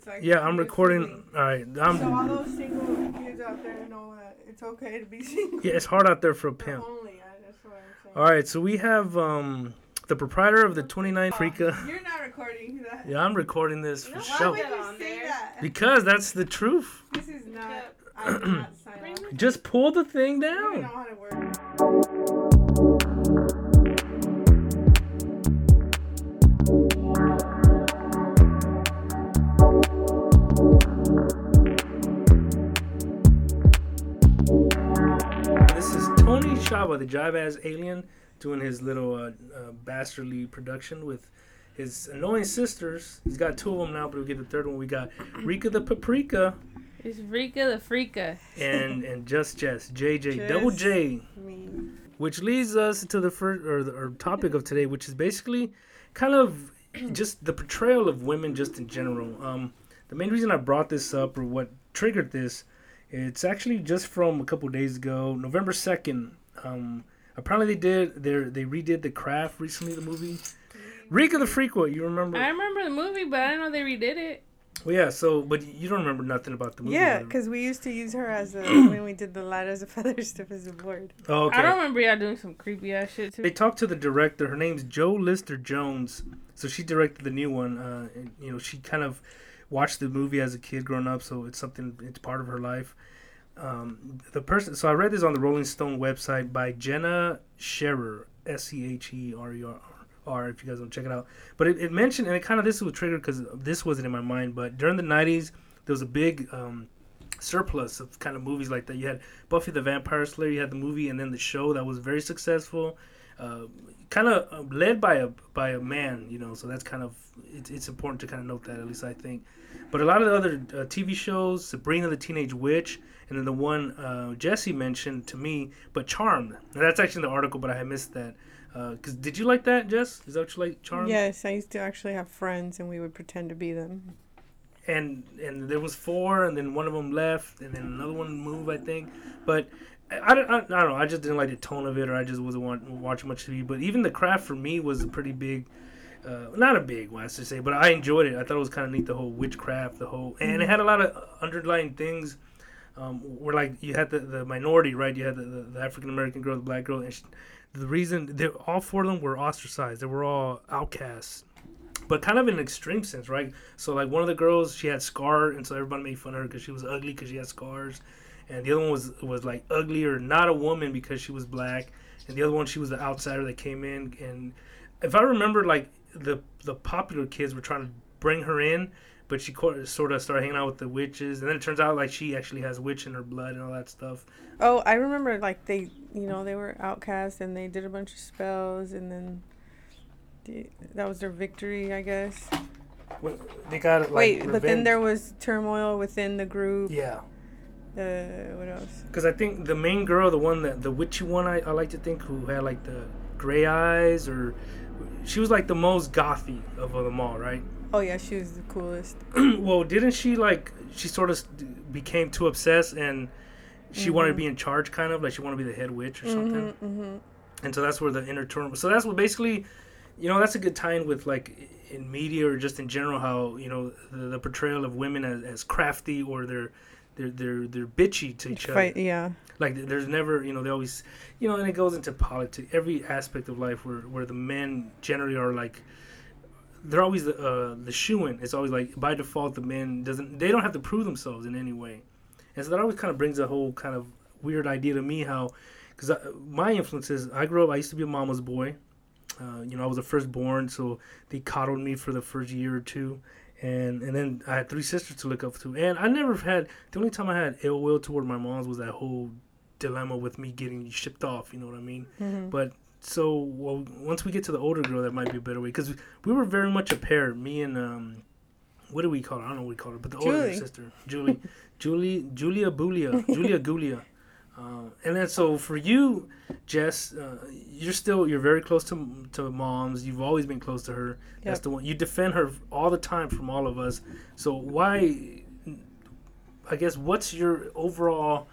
it's like. Yeah, I'm a recording. feeling. All right, So all I'm. those single kids out there know that it's okay to be single. Yeah, it's hard out there for a Not pimp. Only, I- that's what I'm saying. All right, so we have um the proprietor of the 29 Freaka. You're not recording that. Yeah, I'm recording this for Why show would you say that? because that's the truth. This is not. I did not sign. Just pull the thing I don't even know down. Tony Shaba, the jive ass alien, doing his little uh, uh, bastardly production with his annoying sisters. He's got two of them now, but we'll get the third one. We got Rika the Paprika It's Rika the Freaka. and and Just Jess, JJ, Jess. double J. Me. which leads us to the first or the or topic of today, which is basically kind of just the portrayal of women just in general. Um, the main reason I brought this up or what triggered this, it's actually just from a couple days ago, November second. Um, apparently they did they they redid the Craft recently, the movie. Rika the Freakwood, you remember? I remember the movie, but I didn't know they redid it. well, yeah. So, but you don't remember nothing about the movie. Yeah, because we used to use her as a when we did the light as a feather stiff as a board. oh, okay. I don't remember y'all doing some creepy ass shit too. They talked to the director. Her name's Zoe Lister Jones. So she directed the new one. Uh, and, you know, she kind of watched the movie as a kid growing up, so it's something. It's part of her life. Um, the person. So I read this on the Rolling Stone website by Jenna Scherer, S E H E R E R R. If you guys want to check it out, but it, it mentioned and it kind of this was triggered because this wasn't in my mind. But during the '90s, there was a big um, surplus of kind of movies like that. You had Buffy the Vampire Slayer, you had the movie, and then the show that was very successful uh, kind of led by a by a man, you know. So that's kind of it's, it's important to kind of note that at least I think. But a lot of the other uh, TV shows, Sabrina the Teenage Witch, and then the one uh, Jesse mentioned to me, but Charmed. Now, that's actually in the article, but I had missed that. Because did you like that, Jess? Is that what you like, Charmed? Yes, I used to actually have friends and we would pretend to be them. and and there was four, and then one of them left, and then another one moved, I think. But I, don't- I, I don't know. I just didn't like the tone of it, or I just wasn't want, watching much TV. But even the craft for me was a pretty big, uh, not a big one, I should say, but I enjoyed it. I thought it was kind of neat, the whole witchcraft, the whole, and it had a lot of underlying things. Um, where like you had the, the minority, right? You had the, the, the African American girl, the black girl, and she, the reason they all four of them were ostracized. They were all outcasts but kind of in an extreme sense, right? So like one of the girls, she had scar, and so everybody made fun of her because she was ugly because she had scars, and the other one was was like ugly or not a woman because she was black, and the other one she was the outsider that came in, and if I remember, like the the popular kids were trying to bring her in, but she sort of started hanging out with the witches, and then it turns out like she actually has witch in her blood and all that stuff. Oh, I remember like they, you know, they were outcasts and they did a bunch of spells and then the, that was their victory, I guess. When They got like, Wait, but then there was turmoil within the group. yeah. Uh, what else? Because I think the main girl, the one that the witchy one, I, I like to think who had like the gray eyes, or she was like the most gothy of them all, right? Oh yeah, she was the coolest. well, didn't she like she sort of became too obsessed and she wanted to be in charge, kind of like she wanted to be the head witch or something, Mm-hmm. and so that's where the inner turmoil. So that's what basically, you know, that's a good tie-in with like in media or just in general how you know the, the portrayal of women as, as crafty or they're they're they're they're bitchy to each other. Fight, yeah. like there's never you know they always you know and it goes into politics every aspect of life where where the men generally are like they're always the uh, the shoe-in it's always like by default the men doesn't they don't have to prove themselves in any way and so that always kind of brings a whole kind of weird idea to me how because my influences i grew up i used to be a mama's boy uh, you know i was the firstborn so they coddled me for the first year or two and and then I had three sisters to look up to, and I never had. The only time I had ill will toward my mom's was that whole dilemma with me getting shipped off. You know what I mean? Mm-hmm. But so well, once we get to the older girl, that might be a better way because we were very much a pair. Me and um, what do we call her? I don't know what we call her, but the older sister, Julie, Julie, Julia Bulia, Julia Gulia. Uh, and then so for you, Jess, uh, you're still you're very close to to moms. You've always been close to her. That's the one you defend her all the time from all of us. So why? I guess what's your overall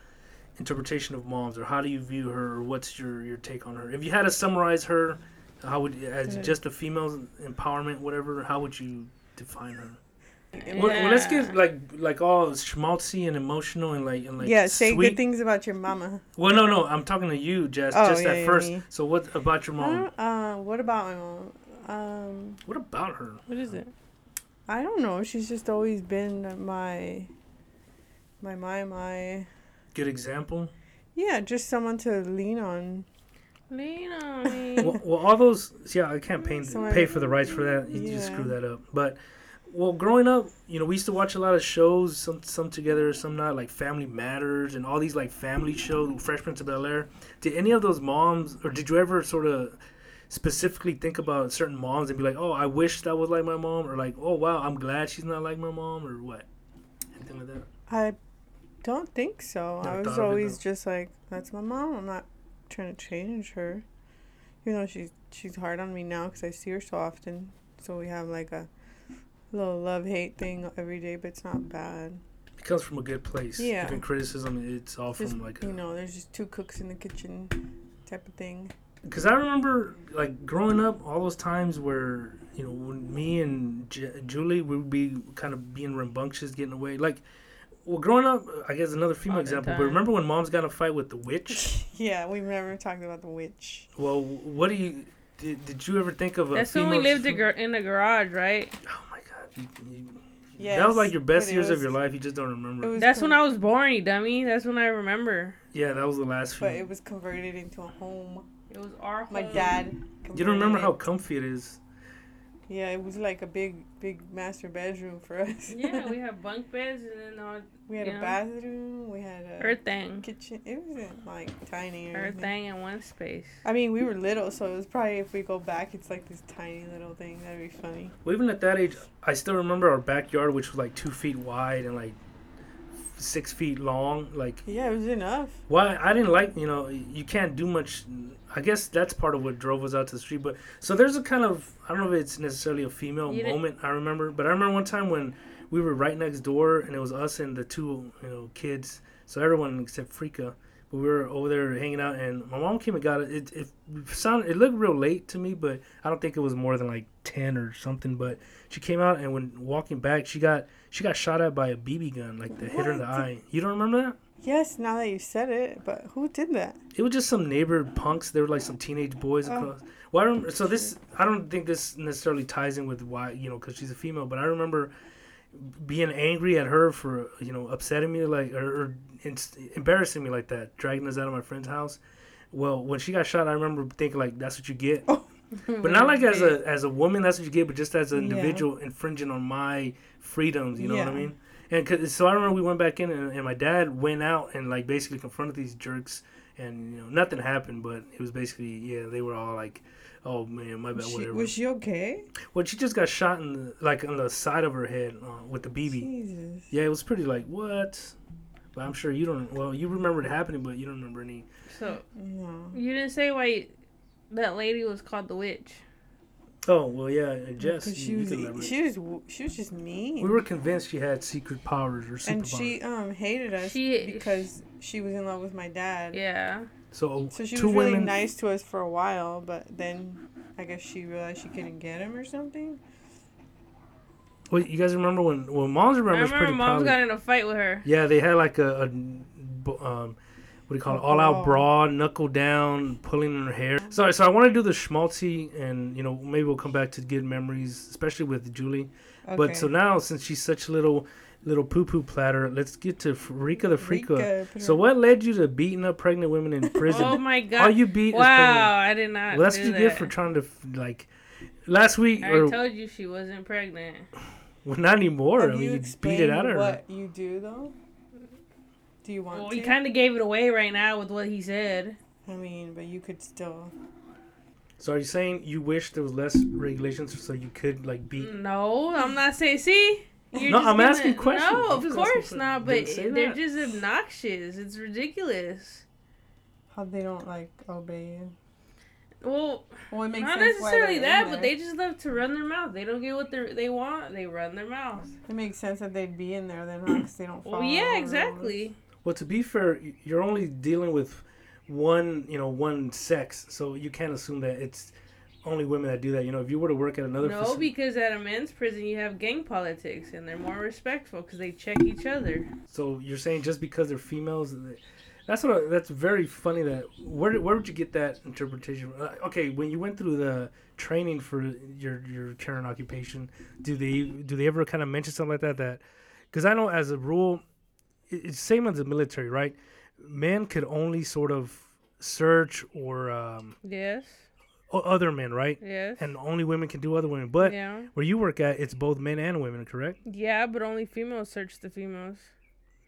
interpretation of moms, or how do you view her, or what's your your take on her? If you had to summarize her, how would as just a female empowerment, whatever? How would you define her? Well, well, let's get like like all schmaltzy and emotional and like and like yeah, say sweet. good things about your mama. Well, no, no, I'm talking to you, Jess. Oh, just yeah, at yeah, first. me. So what about your mom? uh, what about my mom? Um, What about her? What is it? I don't know. She's just always been my, my, my, my. Good example. Yeah, just someone to lean on. Lean on me. well, well, all those. Yeah, I can't pay So pay for the rights for that. You just screw that up. But well, growing up, you know, we used to watch a lot of shows. Some some together, some not. Like Family Matters and all these like family shows. Fresh Prince of Bel Air. Did any of those moms, or did you ever sort of specifically think about certain moms and be like, oh, I wish that was like my mom, or like, oh wow, I'm glad she's not like my mom, or what? Anything like that. I don't think so. Never I was of it, always just like, that's my mom. I'm not trying to change her. You know, she's she's hard on me now because I see her so often. So we have like a little love hate thing every day, but it's not bad. It comes from a good place. Yeah. Even criticism, it's all Just from like a, you know, there's just two cooks in the kitchen, type of thing. Because I remember, like, growing up, all those times where, you know, when me and J- Julie we would be kind of being rambunctious, getting away. Like, well, growing up, I guess another female All the example, but remember when moms got a fight with the witch? yeah, we've never talked about the witch. well, what do you, did, did you ever think of a That's when we female- lived a gar- in a garage, right? Oh my God. You, you, Yes, that was like your best but it years of your life. You just don't remember. it was That's when I was born, you dummy. That's when I remember. yeah, that was the last few. But it was converted into a home. It was our Home. My dad. you don't remember converted how comfy it is. Yeah, it was like a big, big master bedroom for us. Yeah, we had bunk beds and then our we had yeah. a bathroom. We had a her thing. kitchen. It wasn't like tiny or Her anything. thing in one space. I mean, we were little, so it was probably if we go back, it's like this tiny little thing. That'd be funny. Well, even at that age, I still remember our backyard, which was like two feet wide and like six feet long. Like, Yeah, it was enough. why I didn't like, you know, you can't do much. I guess that's part of what drove us out to the street. But so there's a kind of I don't know if it's necessarily a female You didn't- moment I remember, but I remember one time when we were right next door and it was us and the two you know kids, so everyone except Frika. But we were over there hanging out, and my mom came and got it. It, it sounded, it looked real late to me, but I don't think it was more than like ten or something. But she came out, and when walking back, she got she got shot at by a BB gun, like that hit her in the eye. You don't remember that? Yes, now that you said it, but who did that? It was just some neighbor punks. They were like some teenage boys Oh. across. Well, I remember, so this I don't think this necessarily ties in with why you know because she's a female, but I remember being angry at her for you know upsetting me like or, or embarrassing me like that, dragging us out of my friend's house. Well, when she got shot, I remember thinking like that's what you get, oh. but not like as a as a woman that's what you get, but just as an Yeah. individual infringing on my freedoms. You know what I mean? And 'cause- so I remember we went back in, and, and my dad went out and like basically confronted these jerks, and you know nothing happened, but it was basically yeah they were all like, oh man my bad Was she, whatever. was she okay? well, she just got shot in the, like on the side of her head uh, with the BB. Jesus. Yeah, it was pretty like what, but I'm sure you don't. Well, you remember it happening, but you don't remember any. So No. you didn't say why that lady was called the witch. Oh well, yeah, Jess, Because she you, you was, can elaborate. she was, she was just mean. we were convinced she had secret powers or superpowers. and she um hated us She- because she was in love with my dad. Yeah. so, So she two was really women. nice to us for a while, but then I guess she realized she couldn't get him or something. Well, you guys remember when? Well, Mom's I remembers remember pretty mom's proudly. got in a fight with her. Yeah, they had like a, a um, what do you call it? All out oh. brawl. brawl, knuckle down, pulling in her hair. Sorry, so I want to do the schmaltzy, and you know maybe we'll come back to good memories, especially with Julie. Okay. But so now, since she's such a little little poo poo platter, let's get to Rika the Freaka. Rika, So what led you to beating up pregnant women in prison? Oh my god! All you beat. Wow, I did not. Well, that's what you that. get for trying to like. Last week, I or told you she wasn't pregnant. well, not anymore. Have I mean, you you beat it out of her. what you do though? Do you want Well, to? he kind of gave it away right now with what he said. I mean, but you could still. So are you saying you wish there was less regulations so you could like beat? No, I'm not saying. See, You're No, just I'm gonna- asking questions. No, I'm of course not. questions. But they're that. just obnoxious. It's ridiculous. How they don't like obey you. Well, Well, it makes not sense necessarily that, in but they just love to run their mouth. They don't get what they they want. They run their mouth. It makes sense that they'd be in there then, huh? 'Cause they don't follow. Well, yeah, the exactly. Well, to be fair, you're only dealing with one, you know, one sex, so you can't assume that it's only women that do that. You know, if you were to work at another No, facility- because at a men's prison you have gang politics and they're more respectful because they check each other. so you're saying just because they're females, that's what I, that's very funny. That where where would you get that interpretation? Uh, okay, when you went through the training for your your current occupation, do they do they ever kind of mention something like that? That because I know as a rule, it's same as the military, right? Men could only sort of search or um, Yes, o- other men, right? yes. And only women can do other women. But yeah, where you work at, it's both men and women, correct? yeah, but only females search the females.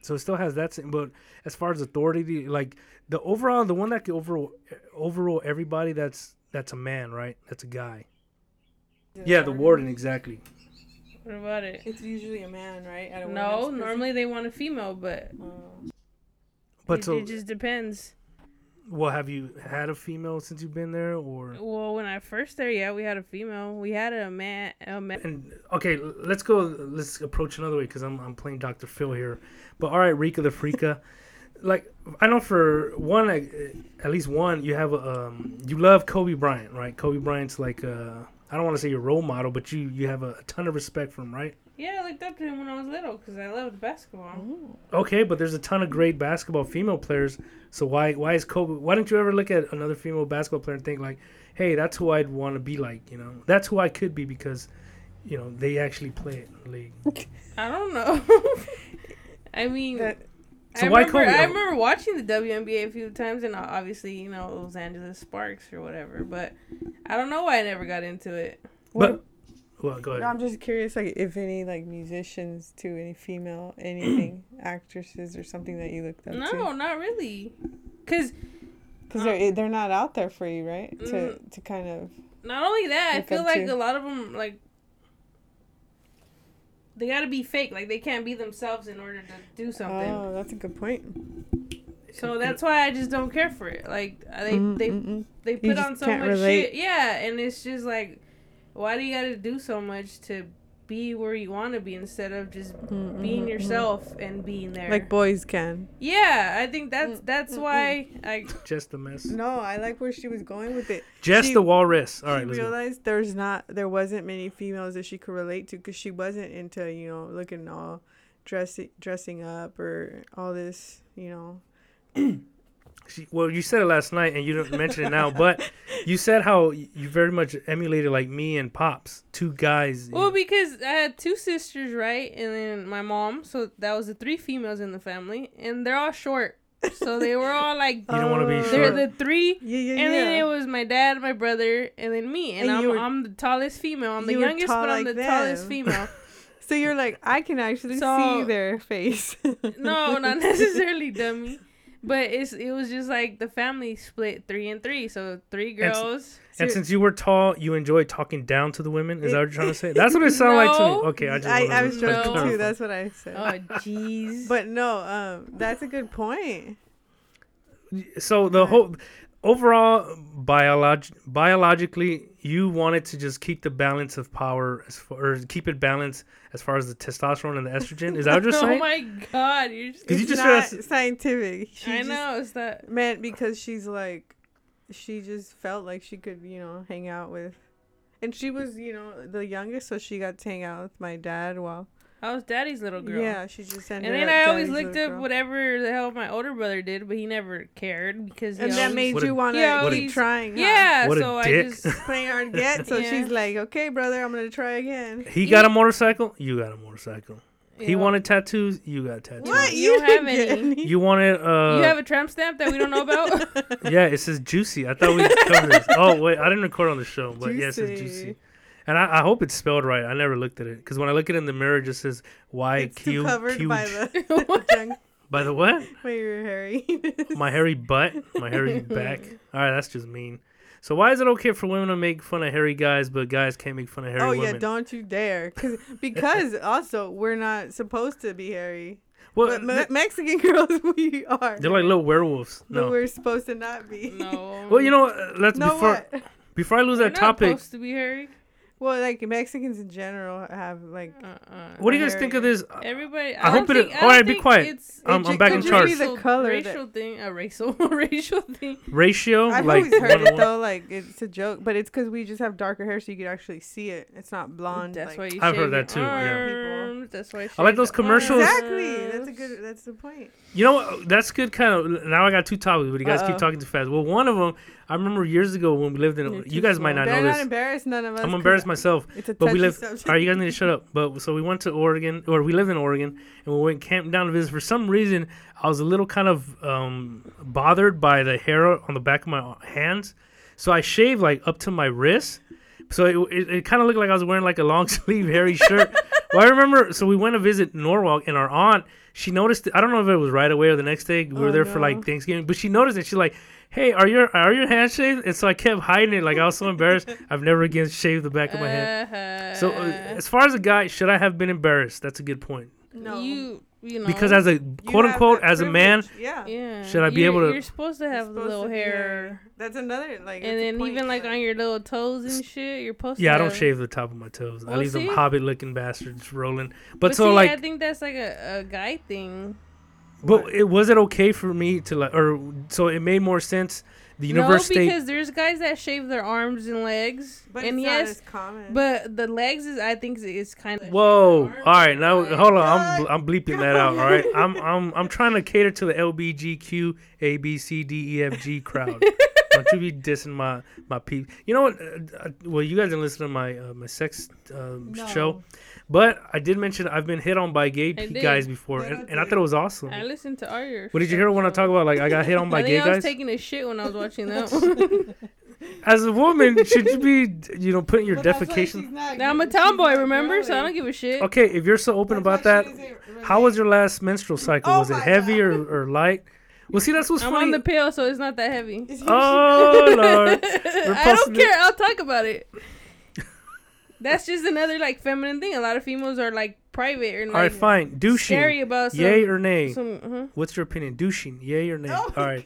So it still has that same. But as far as authority, like the overall, the one that can overrule overrule everybody, that's that's a man, right? That's a guy. Yeah, the warden, exactly. What about it? It's usually a man, right? At a No, women's normally they want a female, but Oh. But it, so, it just depends. well, have you had a female since you've been there, or? Well, when I first there, yeah, we had a female. We had a man. A man. And okay, let's go. Let's approach another way because I'm I'm playing Dr. Phil here. But all right, Rika the Freaka. like I know for one, like, uh, at least one, you have a, um, you love Kobe Bryant, right? Kobe Bryant's like uh, I don't want to say your role model, but you you have a, a ton of respect for him, right? Yeah, I looked up to him when I was little because I loved basketball. Oh. Okay, but there's a ton of great basketball female players. So why why is Kobe? Why don't you ever look at another female basketball player and think like, hey, that's who I'd want to be like. You know, that's who I could be because, you know, they actually play it in the league. I don't know. I mean, That- So I why remember, Kobe? I remember watching the WNBA a few times, and uh, obviously, you know, Los Angeles Sparks or whatever. But I don't know why I never got into it. But well, go ahead. No, I'm just curious, like, if any like musicians to any female, anything, actresses or something that you looked up No, to, not really. Cause because they're they're not out there for you, right? To Mm. to kind of not only that, I feel like to. a lot of them like they gotta be fake. Like they can't be themselves in order to do something. oh, that's a good point. so that's why I just don't care for it. Like uh, they they they put on so much relate. shit. Yeah, and it's just like, why do you gotta do so much to be where you want to be instead of just Mm, being yourself and being there? like boys can. yeah, I think that's that's mm, why I Just the mess. No, I like where she was going with it. Just She- the walrus. All right, she right, let's go. realized there's not there wasn't many females that she could relate to because she wasn't into you know looking all dressing dressing up or all this you know She, well, you said it last night, and you didn't mention it now, but you said how you very much emulated like me and Pops, two guys. Well, because I had two sisters, right, and then my mom. So that was the three females in the family, and they're all short. So they were all like, You don't wanna be Oh. they're the three. yeah yeah And yeah then it was my dad, my brother, and then me. And, And I'm, were- I'm the tallest female. I'm the you youngest, but I'm like the tallest female. so you're like I can actually So- see their face. no, not necessarily dummy. But it's it was just like the family split three and three. So three And s- girls. and So- since you were tall, you enjoy talking down to the women. Is that what you're trying to say? That's what it sounded like to me. Okay, I just I, wanted I to was joking No. too. That's what I said. Oh jeez. But no, um, that's a good point. so the whole overall biolog- biologically you wanted to just keep the balance of power as far or keep it balanced as far as the testosterone and the estrogen is that what you're oh my god, you're just, 'Cause you just not said- scientific. She I just know it's that. meant because she's like, she just felt like she could, you know, hang out with, and she was, you know, the youngest, so she got to hang out with my dad while. I was daddy's little girl. Yeah, she just ended And then I always looked up girl. whatever the hell my older brother did, but he never cared because he And that made you want to Yeah, keep he's- trying. huh? yeah. What a so I just playing hard to get. So Yeah. she's like, "Okay, brother, I'm gonna try again." he got a motorcycle you got a motorcycle he wanted tattoos you got tattoos What You don't have didn't any. you wanted uh you have a tramp stamp that we don't know about. yeah it says juicy i thought we covered this oh wait i didn't record on the show but yes it says Juicy. Juicy and I, I hope it's spelled right. I never looked at it because when I look at it in the mirror, it just says Y It's Q covered Q. by the By the what? by your hairy. my hairy butt, my hairy back. All right, that's just mean. So why is it okay for women to make fun of hairy guys, but guys can't make fun of hairy oh women? yeah, don't you dare! Cause, because also we're not supposed to be hairy. well, But Me- Mexican girls, we are. they're like little werewolves. But No. we're supposed to not be. no. Well, you know, what, let's No before what? before I lose We're that not topic. supposed to be hairy. Well, like Mexicans in general have like. Uh-uh. What do you guys think of this? Everybody. I I, hope don't it- think, I all right, be quiet. It's, I'm- it I'm back in could charge. be The the color that- racial thing, a racial racial thing. Ratio, I've like always heard it though, like it's a joke, but it's because we just have darker hair, so you could actually see it. It's not blonde. That's like- why you. I've heard that your too, yeah. That's why. I like those the commercials. Exactly. That's a good. That's the point. You know what? That's good. Kind of. Now I got two topics, but you guys keep Uh-oh. talking too fast. Well, one of them, I remember years ago when we lived in. You're You guys might not They're know not this. embarrassed. None of us. I'm embarrassed myself. It's a But we lived. subject. All right, you guys need to shut up. But so we went to Oregon, or we lived in Oregon, and we went camping down to visit. For some reason, I was a little kind of um, bothered by the hair on the back of my hands, so I shaved like up to my wrist. So it, it, it kind of looked like I was wearing like a long sleeve hairy shirt. well, I remember. So we went to visit Norwalk, and our aunt she noticed. I don't know if it was right away or the next day. We were Oh, there for like Thanksgiving, but she noticed it. She's like. Hey, are your are your hands shaved? And so I kept hiding it, like I was so embarrassed. I've never again shaved the back of my head. Uh-huh. So, uh, as far as a guy, should I have been embarrassed? That's a good point. no. you you know Because as a quote unquote as a man, Yeah. yeah should I be you're- able to- You're supposed to have the supposed little to be hair. hairy. That's another like. And then even like on your little toes and shit, you're supposed yeah, to I don't have- shave the top of my toes. I Well, leave them see? hobbit looking bastards rolling. But, But, so see, like, I think that's like a, a guy thing. But it was it okay for me to like, or so it made more sense. The universe no, state. because there's guys that shave their arms and legs, But and it's not yes, as common. but the legs is I think is, is kind of. Whoa! All right, now hold on. I'm I'm bleeping that out. All right, I'm I'm I'm trying to cater to the LBGQ A B C D E F G crowd. Don't you be dissing my my peep. You know what? Uh, uh, well, you guys didn't listen to my uh, my sex um, No. show, but I did mention I've been hit on by gay I p- did. guys before, and, I and I thought it was awesome. I listened to Arya. What did you hear when I talk about like I got hit on by I think gay I was guys? taking a shit when I was watching that. one. As a woman, should you be you know putting your defecation? now I'm a tomboy, remember? So I don't give a shit. Okay, if you're so open about that, how was your last menstrual cycle? Oh was it heavy or, or light? Well, see, that's what's I'm funny. on the pill, so it's not that heavy. oh lord, I don't care. I'll talk about it. That's just another like feminine thing. A lot of females are like private or like all right, fine. scary Douching, about some. yay or nay? some uh-huh. What's your opinion? Douching, yay or nay? Oh all right.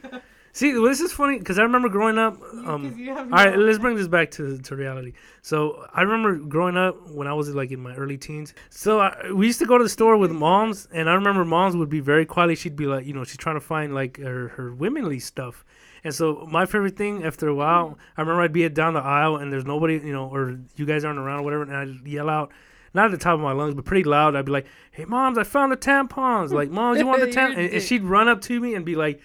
See, well, this is funny because I remember growing up. Um, all right, let's bring this back to, to reality. So I remember growing up when I was like in my early teens. So I, we used to go to the store with moms, and I remember moms would be very quietly. She'd be like, you know, she's trying to find like her, her womanly stuff. And so my favorite thing after a while, I remember I'd be down the aisle and there's nobody, you know, or you guys aren't around or whatever, and I'd yell out. Not at the top of my lungs, but pretty loud. I'd be like, "Hey, moms, I found the tampons! Like, moms, you want the tampons?" And, and she'd run up to me and be like,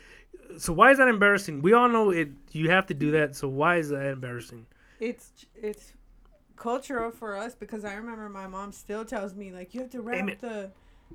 so why is that embarrassing? We all know it. You have to do that. So why is that embarrassing? It's it's cultural for us because I remember my mom still tells me like you have to wrap Amen. the.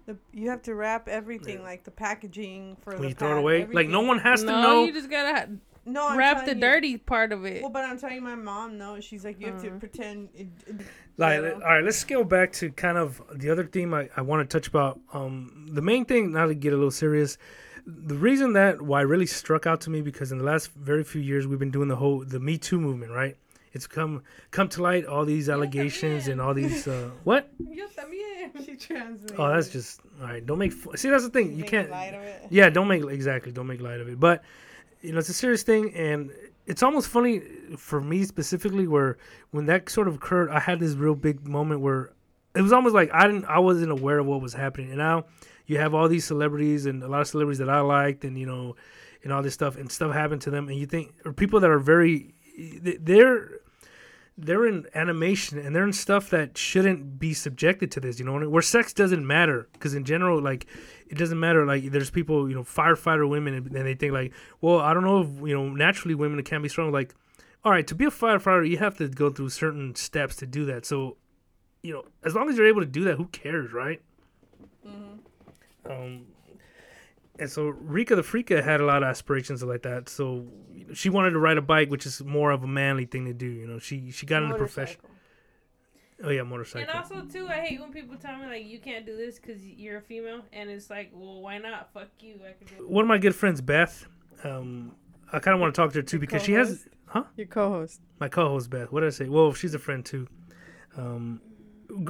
The, you have to wrap everything Yeah. like the packaging for When the you throw it pad, away, like no one has to no, know. you just gotta ha- no I'm wrap the you. dirty part of it. Well, but I'm telling my mom no. She's like you have to Uh. pretend. It, it, Like, you know? right, let's scale back to kind of the other theme I, I want to touch about. Um, the main thing, now to get a little serious, the reason that why really struck out to me because in the last very few years we've been doing the whole the Me Too movement, right? It's come come to light all these allegations and all these uh, what? Yo también. she translated. Oh, that's just all right. Don't make fu- see. That's the thing. You Make can't. light of it. Yeah, don't make exactly. Don't make light of it. But you know, it's a serious thing, and it's almost funny for me specifically, where when that sort of occurred, I had this real big moment where it was almost like I didn't, I wasn't aware of what was happening, and now you have all these celebrities and a lot of celebrities that I liked, and you know, and all this stuff, and stuff happened to them, and you think, or people that are very, they- they're they're in animation and they're in stuff that shouldn't be subjected to this you know where sex doesn't matter. Because in general like it doesn't matter like there's people you know firefighter women and, they think like well i don't know if you know naturally women can be strong like all right to be a firefighter you have to go through certain steps to do that. So you know as long as you're able to do that who cares right? Um and so Rika the Freaka had a lot of aspirations like that. So she wanted to ride a bike, which is more of a manly thing to do. You know, she she got into profession. Oh yeah, motorcycle. And also too, I hate when people tell me like you can't do this because you're a female, and it's like, well, why not? Fuck you. I can do. One of my good friends, Beth. Um, I kind of want to talk to her too because she has huh? Your co-host. my co-host Beth. What did I say? Well, she's a friend too. Um, g-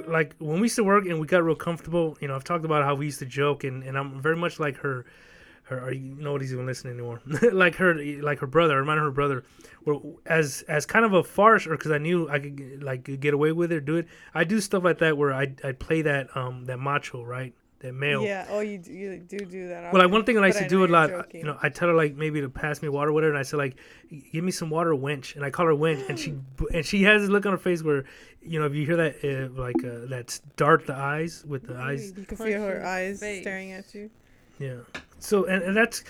like when we used to work and we got real comfortable. You know, I've talked about how we used to joke, and, and I'm very much like her her or you nobody's even listening anymore. like her, like her brother. I reminded her brother. Where as as kind of a farce, or because I knew I could like get away with it, do it. I do stuff like that where I I play that um that macho right, that male. Yeah. Oh, you do, you do do that. Well, like one thing that I used but to do a lot, you're you know, I tell her like maybe to pass me water, or whatever, and I say like, "Give me some water, wench," and I call her wench, and she and she has this look on her face where, you know, if you hear that uh, like uh, that dart the eyes with the eyes, You can feel her eyes face. staring at you. yeah. So and, and that's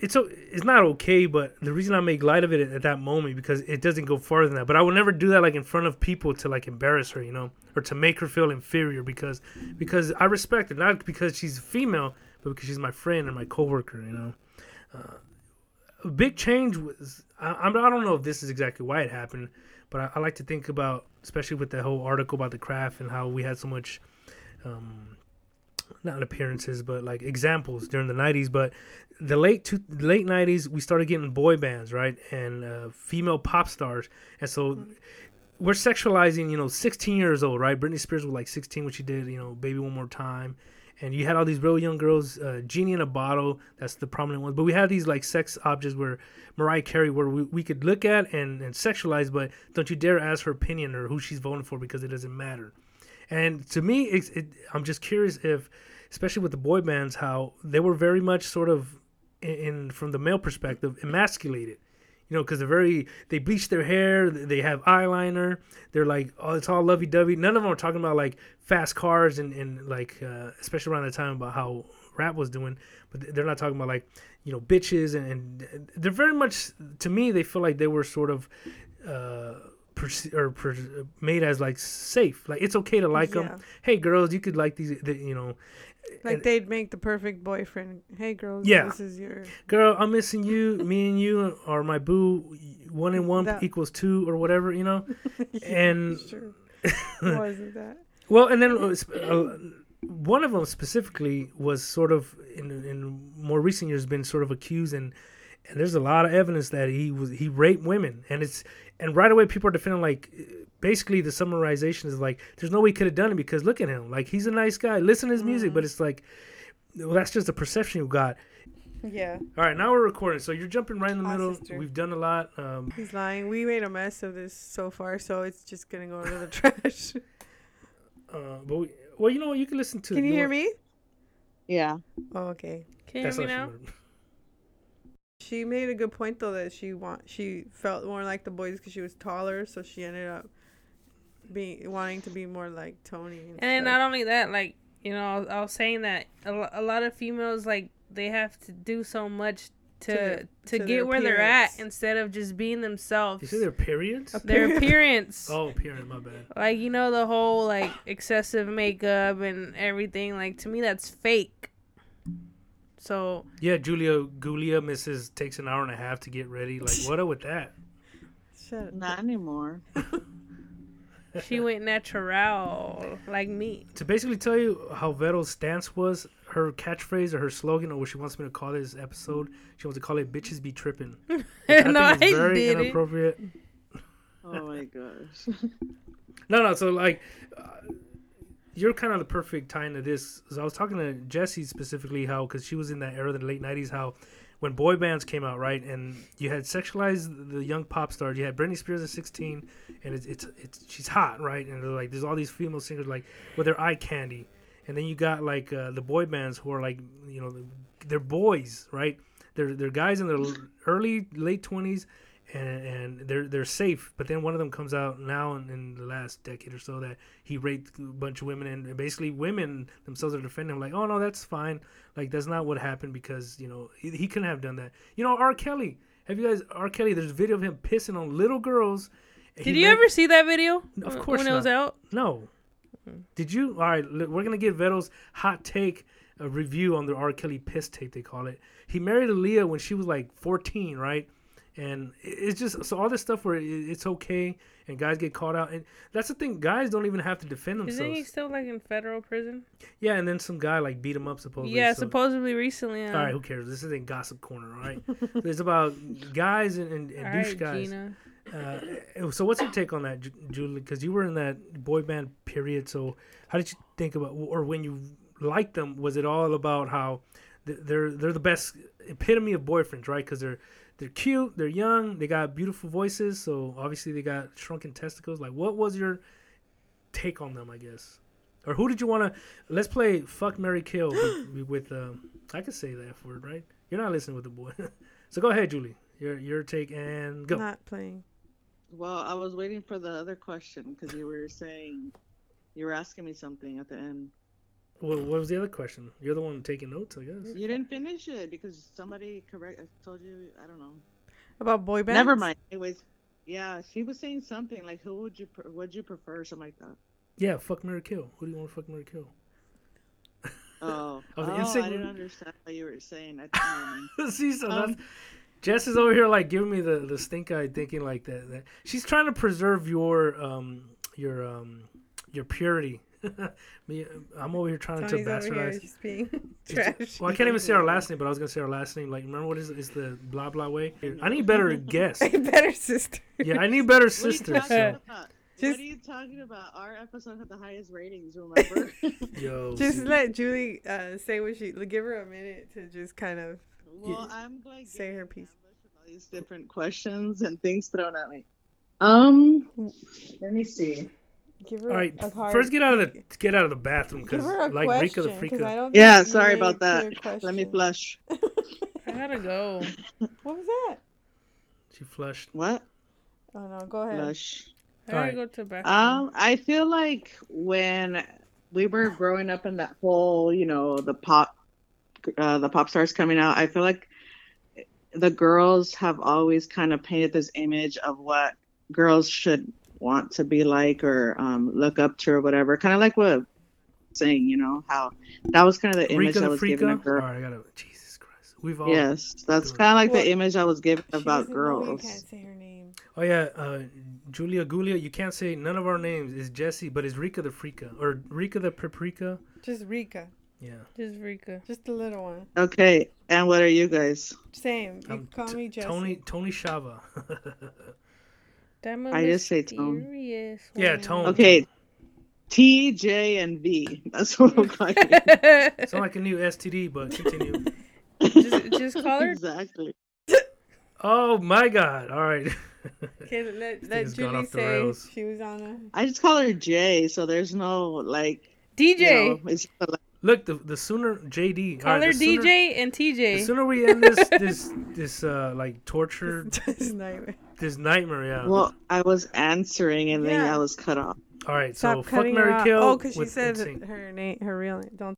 it's it's not okay, but the reason I make light of it at that moment because it doesn't go farther than that. But I would never do that like in front of people to like embarrass her, you know, or to make her feel inferior because because I respect her not because she's female, but because she's my friend and my coworker, you know. Uh, a big change was I, I don't know if this is exactly why it happened, but I, I like to think about especially with the whole article about the craft and how we had so much. Um, not appearances, but like examples during the '90s. But the late two, late '90s, we started getting boy bands, right, and uh, female pop stars, and so we're sexualizing, you know, 16 years old, right? Britney Spears was like 16 when she did, you know, "Baby One More Time," and you had all these real young girls, uh, "Genie in a Bottle," that's the prominent one. But we had these like sex objects where Mariah Carey, where we, we could look at and, and sexualize, but don't you dare ask her opinion or who she's voting for because it doesn't matter. And to me, it, I'm just curious if, especially with the boy bands, how they were very much sort of in, in from the male perspective emasculated. You know, because they're very they bleach their hair, they have eyeliner, they're like oh it's all lovey dovey. None of them are talking about like fast cars and and like uh, especially around the time about how rap was doing, but they're not talking about like you know bitches and, and they're very much to me they feel like they were sort of. Uh, perce- or per- made as like safe like it's okay to like them Yeah. hey girls you could like these the, you know Like and- they'd make the perfect boyfriend. Hey girls, Yeah. this is your girl i'm missing you me and you are my boo one and one That- equals two or whatever you know and sure. Wasn't that? well and then uh, uh, one of them specifically was sort of in in more recent years been sort of accused and and there's a lot of evidence that he was he raped women and it's and right away people are defending like basically the summarization is like there's no way he could have done it because look at him like he's a nice guy listen to his music but it's like well that's just a perception you've got Yeah, all right now we're recording so you're jumping right in the Hi, middle sister. we've done a lot um he's lying. We made a mess of this so far, so it's just gonna go into the trash. uh but we, well you know what you can listen to Can you hear want- me? Yeah. Oh, okay. Can you that's hear me now? Familiar. She made a good point though that she want she felt more like the boys because she was taller, so she ended up being wanting to be more like Tony. And, And then not only that, like you know, I was, I was saying that a, a lot of females like they have to do so much to To their- to, to get their where they're at instead of just being themselves. you themselves. say their periods Their appearance. oh period my bad Like you know the whole like excessive makeup and everything. Like to me, that's fake. So Yeah, Julia Gulia misses takes an hour and a half to get ready. Like, what up with that? Shut. Not anymore. she went natural, like me. To basically tell you how Veto's stance was, her catchphrase or her slogan, or what she wants me to call this episode, she wants to call it "Bitches be tripping." no, I think it's very did it. inappropriate. Oh my gosh. No, no. So like, uh, you're kind of the perfect tie into this. I was talking to Jesse specifically how because she was in that era, the late '90s, how when boy bands came out, right, and you had sexualized the young pop stars. You had Britney Spears at 16, and it's it's, it's she's hot, right, and like there's all these female singers like with their eye candy, and then you got like uh, the boy bands who are like you know they're boys, right? They're they're guys in their early late 20s and, and they're they're safe. But then one of them comes out now in, in the last decade or so that he raped a bunch of women, and basically women themselves are defending him, like, oh no, that's fine, like that's not what happened because you know he, he couldn't have done that. You know, R. Kelly. Have you guys R. Kelly? There's a video of him pissing on little girls. Did he you raped- ever see that video? Of course when it was out. No. Did you? All right, look, we're gonna get Vettel's hot take a review on the R. Kelly piss tape. They call it. He married Aaliyah when she was like 14, right? And it's just so all this stuff where it's okay and guys get caught out, and that's the thing. Guys don't even have to defend themselves Isn't he still like in federal prison? Yeah, and then some guy like beat him up supposedly. yeah, so- supposedly recently. All right, who cares? This isn't gossip corner, all right? it's about guys and, and, and douche right, guys. Gina. Uh, so what's your take on that, Julie? Because you were in that boy band period. So how did you think about, or when you liked them, was it all about how they're they're the best epitome of boyfriends, right? Because they're they're cute, they're young, they got beautiful voices, so obviously they got shrunken testicles. Like, what was your take on them? I guess, or who did you want to? Let's play fuck Mary Kill with, with um, I could say that word, right? You're not listening with the boy, so go ahead, Julie. Your your take and go. Not playing. Well, I was waiting for the other question because you were saying you were asking me something at the end. What, what was the other question? You're the one taking notes, I guess. You didn't finish it because somebody correct. I told you. I don't know. About boy bands? Never mind. Anyways, yeah, she was saying something like, "Who would you pre- would you prefer?" Something like that. Yeah, fuck Mary Kill. Who do you want to fuck Mary Kill? Oh, Oh, oh, I didn't one? understand what you were saying. I never mind. See, so Um, that's Jess is over here like giving me the the stink eye, thinking like that. that she's trying to preserve your um your um your purity. Me, I'm over here trying Tony's to over here bastardize. just being trash. Well, I can't even say our last name, but I was gonna say our last name. Like, remember what is is the blah blah way? I need better guess. better sister. Yeah, I need better What sisters. So. Just- what are you talking about? Our episode had the highest ratings. Remember? yo, Just see, let Julie uh, say what she. Give her a minute to just kind of. well, I'm like Say her piece. with all these different questions and things thrown at me. Um, let me see. Give her all right. a hard, First, get out of the get out of the bathroom because like question, Rika the 'cause Freaka. I don't Yeah, sorry about that. clear Let me flush. I gotta go. What was that? She flushed. What? Oh no, go ahead. Flush. I gotta Alright. go to the bathroom. Um, I feel like when we were growing up in that whole, you know, the pop, uh, the pop stars coming out, I feel like the girls have always kind of painted this image of what girls should want to be like or um, look up to or whatever. Kind of like what I'm saying, you know, how that was kind of the image Rika that the was given of Freaka. All girls. I gotta. Jesus Christ, we've all. Yes, that's kind of like Well, the image I was given about doesn't know You girls. can't say her name. Oh yeah, uh, Julia Gulia. You can't say none of our names. Is Jesse, but is Rika the Freaka or Rika the Paprika? Just Rika. Yeah. Just Rika. Just the little one. Okay, and what are you guys? Same. You Um, call T- me Jesse. Tony Tony Shava. Damn I just say Tone. yeah, one. Tone. Okay, T, J, and V. That's what I'm calling you. Sound like a new STD, but continue. just, just call her. exactly. oh my God! All right. Okay, let, thing let has Julie say rails. she was on a. I just call her J, so there's no like. DJ. You know, it's just like, Look, the the sooner JD. Call all right, her the sooner- DJ and TJ, The sooner we end this this this uh like torture This nightmare. this nightmare, yeah. well, I was answering and then I was cut off. All right, so Stop fuck Mary off. Kill. Oh, because she said NSYNC. her name, her real name. Don't.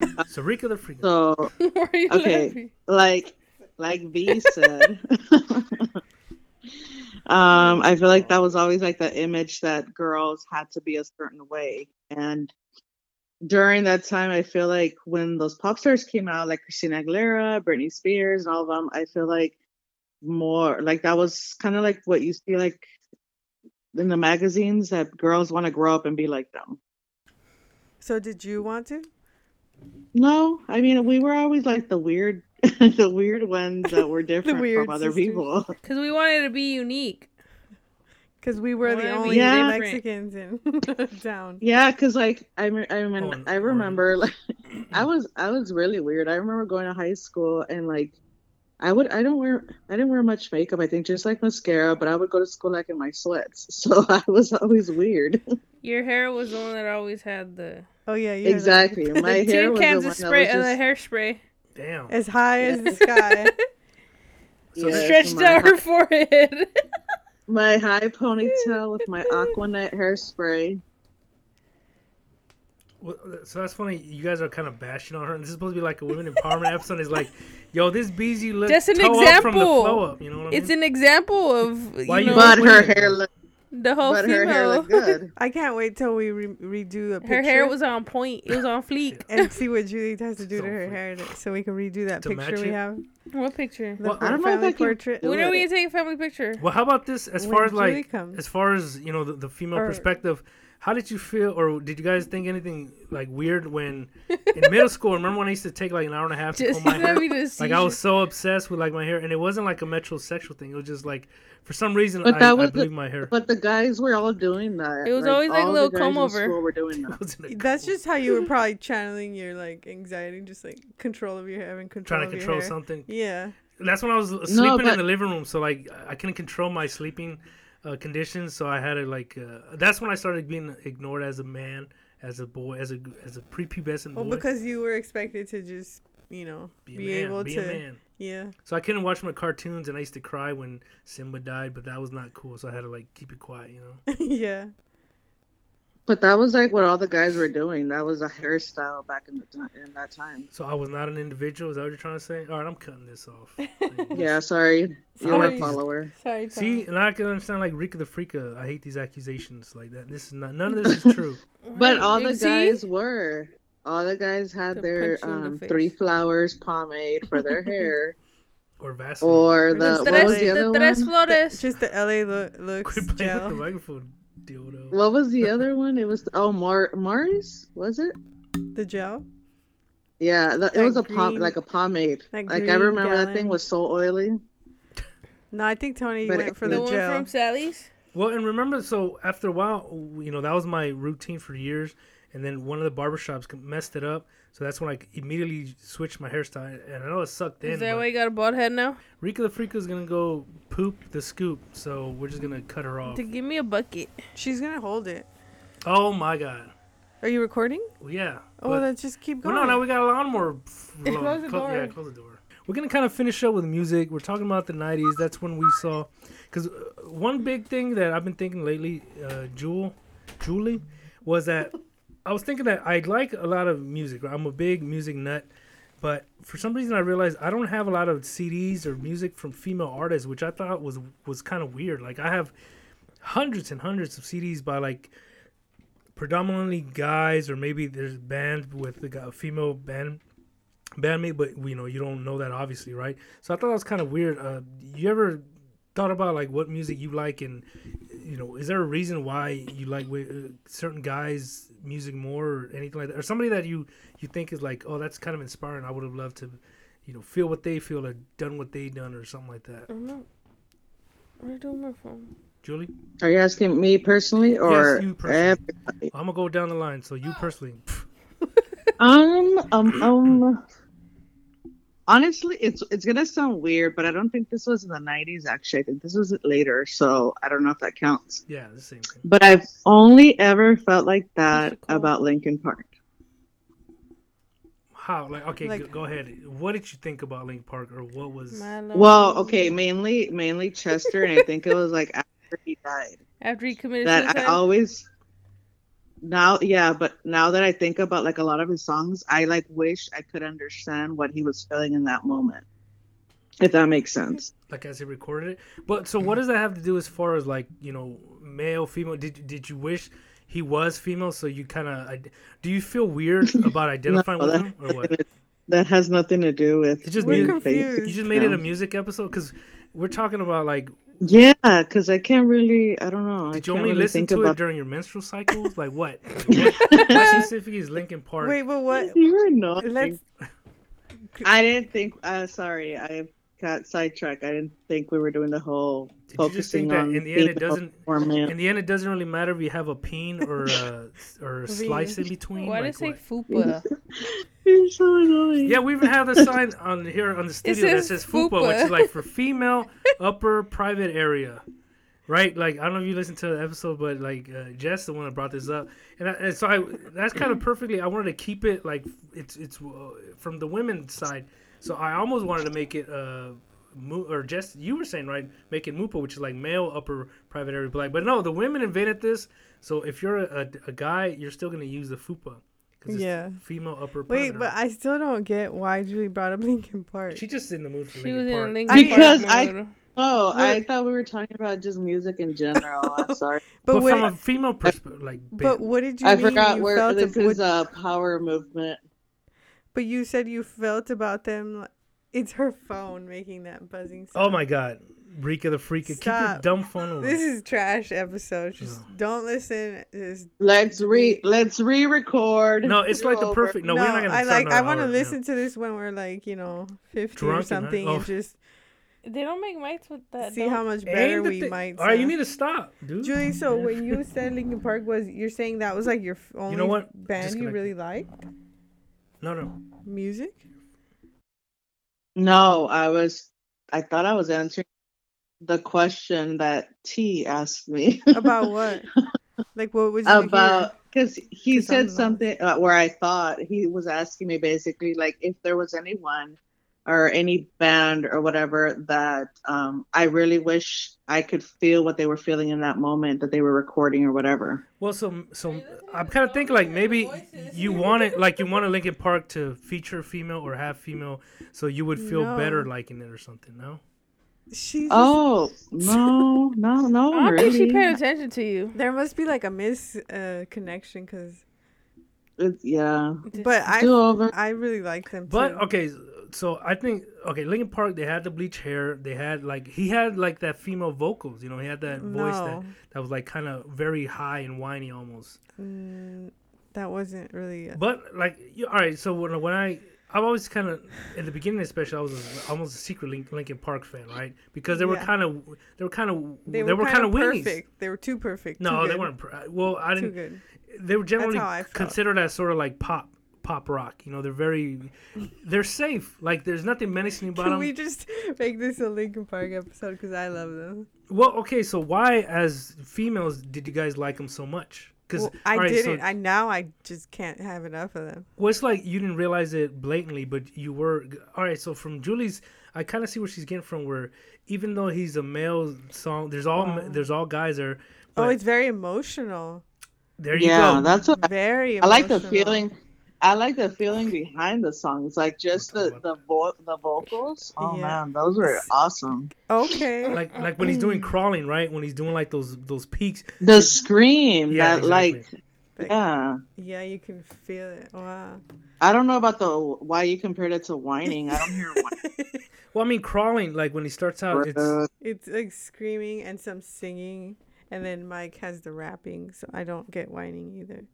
So Rika the Freaka. So, Why are you Okay. laughing? like, like V said, um, I feel like that was always like the image that girls had to be a certain way, and during that time, I feel like when those pop stars came out, like Christina Aguilera, Britney Spears, and all of them, I feel like more like that was kind of like what you see like in the magazines that girls want to grow up and be like them. So did you want to? No, I mean we were always like the weird, the weird ones that were different weird from other sisters. people. Because we wanted to be unique. Because we were the only Yeah. Mexicans in town. Yeah, cause like I me- I mean Oh, I remember like I was I was really weird. I remember going to high school and like I would I don't wear I didn't wear much makeup. I think just like mascara, but I would go to school like in my sweats. So I was always weird. Your hair was the one that always had the, Oh yeah, you had, like, exactly. My the hair tin was cans the of spray, that uh, the just, hairspray. Damn. as high as the sky. So Yes, Stretched out hi- her forehead. My high ponytail with my Aquanet hairspray. Well, so that's funny. You guys are kind of bashing on her. And this is supposed to be like a women empowerment episode. It's like, yo, this BZ look Just an toe up from the example. flow up. You know what I mean? it's an example of you Why you know, But her hair looked the whole but her hair female. looked good. I can't wait till we re- redo a picture. Her hair was on point. It was on fleek. and see what Julie has to do So to her hair so we can redo that To picture we have. What picture? The Well, I don't know if family I can portrait. do When are we gonna take a family picture? Well, how about this? As When far as Julie like, comes. as far as you know, the, the female Or- perspective. How did you feel, or did you guys think anything like weird when in middle school? Remember when I used to take like an hour and a half to comb my hair? having a Like I was so obsessed with like my hair, and it wasn't like a metrosexual thing. It was just like for some reason But I, that I was the- believe my hair. But the guys were all doing that. It was always, like, a little the comb over. were doing that. It wasn't a That's comb. just how you were probably channeling your like anxiety, just like control of your hair, and control trying to of control your hair. something. Yeah. That's when I was sleeping in but- the living room, so like I couldn't control my sleeping uh, conditions, so I had to like. Uh, that's when I started being ignored as a man, as a boy, as a as a prepubescent Well, boy. because you were expected to just, you know, be, be, man, able be to. a man. Yeah. So I couldn't watch my cartoons, and I used to cry when Simba died, but that was not cool. So I had to like keep it quiet, you know. yeah. But that was like what all the guys were doing. That was a hairstyle back in the time in that time. So I was not an individual. Is that what you're trying to say? All right, I'm cutting this off. Yeah, sorry. You're Sorry. a follower. Sorry. See, Tom. and I can understand like Rika the Freaka. I hate these accusations like that. This is not. None of this is true. But all the guys were. All the guys had To their punch you in the um, three flowers pomade for their hair, Or Vaseline. or Or the just what tres- was the the other tres flores. Just the LA lo- looks Quit playing with the microphone, dildo. What was the other one? It was oh Mar Mars was it? The gel. Yeah, the, it That was a pom- like a pomade. Like I green remember that thing was so oily. No, I think Tony But went it- for the the one gel. from Sally's. Well, and remember, so after a while, you know, that was my routine for years. And then one of the barbershops messed it up. So that's when I immediately switched my hairstyle. And I know it sucked in. Is that but why you got a bald head now? Rika the Freaka is going to go poop the scoop. So we're just going to cut her off. To give me a bucket. She's gonna hold it. Oh, my God. Are you recording? Well, yeah. Oh, but- let's just keep well, going. no, now we got a lawnmower. Close the door. Yeah, close the door. We're going to kind of finish up with music. We're talking about the 90s. That's when we saw. Because one big thing that I've been thinking lately, uh, Jewel, Julie, was that I was thinking that I like a lot of music. I'm a big music nut, but for some reason I realized I don't have a lot of CDs or music from female artists, which I thought was was kind of weird. Like I have hundreds and hundreds of CDs by like predominantly guys, or maybe there's bands with a female band bandmate, but you know you don't know that obviously, right? So I thought that was kind of weird. Uh, you ever thought about like what music you like and you know is there a reason why you like uh, certain guys music more or anything like that or somebody that you you think is like oh that's kind of inspiring i would have loved to you know feel what they feel or done what they done or something like that I'm not. What are I doing with my phone? julie Are you asking me personally or you personally. everybody? i'm gonna go down the line so you personally Um, um, um. Honestly, it's it's gonna sound weird, but I don't think this was in the '90s. Actually, I think this was later, so I don't know if that counts. yeah the same thing But I've only ever felt like that What's about Linkin Park. how like okay Like- go, go ahead what did you think about link park or what was Well, okay, mainly mainly Chester, and I think it was like after he died After he committed that suicide. I always. Now, yeah, but now that I think about like a lot of his songs, I like wish I could understand what he was feeling in that moment. If that makes sense. like as he recorded it. But so what does that have to do as far as like you know male female? Did did you wish he was female so you kind of do you feel weird about identifying No, with him or what? that has nothing to do with. It's just confused. You just made it a music episode because we're talking about like Yeah, because I can't really. I don't know. I did you only really listen think to it during your menstrual cycles? Like what? what, what specifically is Linkin Park? Wait, but what? You're annoying. Let's. I didn't think. Uh, sorry, I got sidetracked. I didn't think we were doing the whole Did you just think focusing that on in the end it doesn't? or. In the end, it doesn't really matter if you have a peen or a, or a slice in between. Why did like it say fupa? You're so annoying. Yeah, we even have a sign on here on the studio that says says FUPA, FUPA. which is like for female upper private area, right? Like I don't know if you listened to the episode, but like uh, Jess, the one that brought this up, and, I, and so I that's kind of perfectly. I wanted to keep it like it's it's uh, from the women's side, so I almost wanted to make it uh. Mu- or just you were saying right, making mupa, which is like male upper private area black. But no, the women invented this. So if you're a, a, a guy, you're still gonna use the fupa. 'Cause it's Yeah. Female upper. Wait, private but. I still don't get why Julie brought up Linkin Park. She just in the mood for She was Linkin in a Park. Linkin Because Park I- mood. Oh, I thought we were talking about just music in general. I'm sorry. but But, what? from a female perspective, like, but what did you I mean forgot you where felt this ab- is what- a power movement. But you said you felt about them. like- It's her phone making that buzzing sound. oh my god, Rika the Freaka. Keep your dumb phone away. This is trash episode. Just don't listen. Just Let's re let's re-record. no, it's like the over. perfect. No, no, we're not gonna. I like. I want to hour, listen to this when we're like, you know, fifty Drunk or and- something, oh. and just They don't make mics with that. see don't- how much better we thi- might. All right, you need to stop, dude. Julie, so when you said Linkin Park was, you're saying that was like your f- only what? band you Disconnect. really liked? No, no. Music? No, I was. I thought I was answering the question that T asked me About what? like what was about because he 'Cause I'm said something uh, where I thought he was asking me basically like if there was anyone or any band or whatever that um, I really wish I could feel what they were feeling in that moment that they were recording or whatever. Well, so so I'm kind of thinking like maybe you want it like you want a Linkin Park to feature female or have female, so you would feel No. better liking it or something. No. She just, Oh no, no, no, I don't really. think she paid attention to you. there must be like a mis uh, connection because, It's- yeah, but I over. I really like them. But too. okay, so I think okay, Linkin Park they had the bleach hair. They had like he had like that female vocals. You know, he had that voice that that was like kind of very high and whiny almost. Mm, that wasn't really. A, But like, you, all right. So when when I I've always kind of in the beginning, especially I was a, almost a secret Link, Linkin Park fan, right? Because they were Yeah. kind of they were kind of they, they, were, kind of weenies. They were too perfect. No, too they good, weren't. per- Well, I too didn't. good. They were generally how I felt. considered as sort of like pop pop rock. You know, they're very they're safe. Like there's nothing menacing about them. Can them. we just make this a Linkin Park episode because I love them. Well, okay, so why, as females, did you guys like them so much? Because Well, I didn't. I now I just can't have enough of them. well, it's like you didn't realize it blatantly, but you were. All right, so from Julie's, I kind of see where she's getting from. Where even though he's a male song, there's all Wow. there's all guys are. Oh, it's very emotional. there you yeah, go. that's what Very. I like the feeling. I like the feeling behind the songs, like just the the vo- the vocals. Oh Yeah. man, those were awesome. Okay. like like when he's doing crawling, right? When he's doing like those those peaks. The scream Yeah, that like exactly. Like, yeah. yeah, you can feel it. Wow. I don't know about the why you compared it to whining. I don't hear whining. Well, I mean crawling, like when he starts out, it's It's like screaming and some singing, and then Mike has the rapping, so I don't get whining either.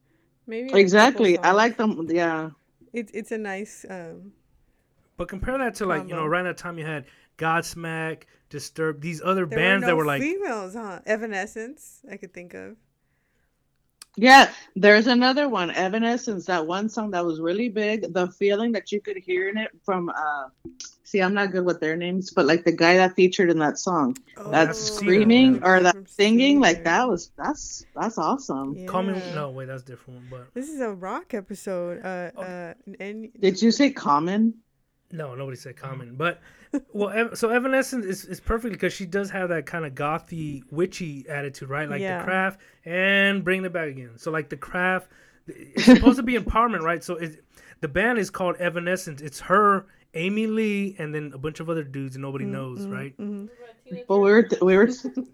Maybe exactly. I like them. Yeah. It's it's a nice. um but compare that to like you know Combo. around that time you had Godsmack, Disturbed, these other There bands were no that were like females, huh? Evanescence, I could think of. Yeah, there's another one, Evanescence, that one song that was really big. The feeling that you could hear in it from uh see, I'm not good with their names, but like the guy that featured in that song. Oh, That I've seen it, screaming man. or that singing, like that was that's that's awesome. Call me Yeah. no wait that's different but This is a rock episode. Uh, uh, and Did you say common? No nobody said common. But well so Evanescence is, is perfect because she does have that kind of gothy witchy attitude right? Like Yeah. the craft and bring it back again. So like the craft it's supposed to be empowerment right? So it, the band is called Evanescence. It's her Amy Lee and then a bunch of other dudes nobody knows right? Mhm. Well, we were we were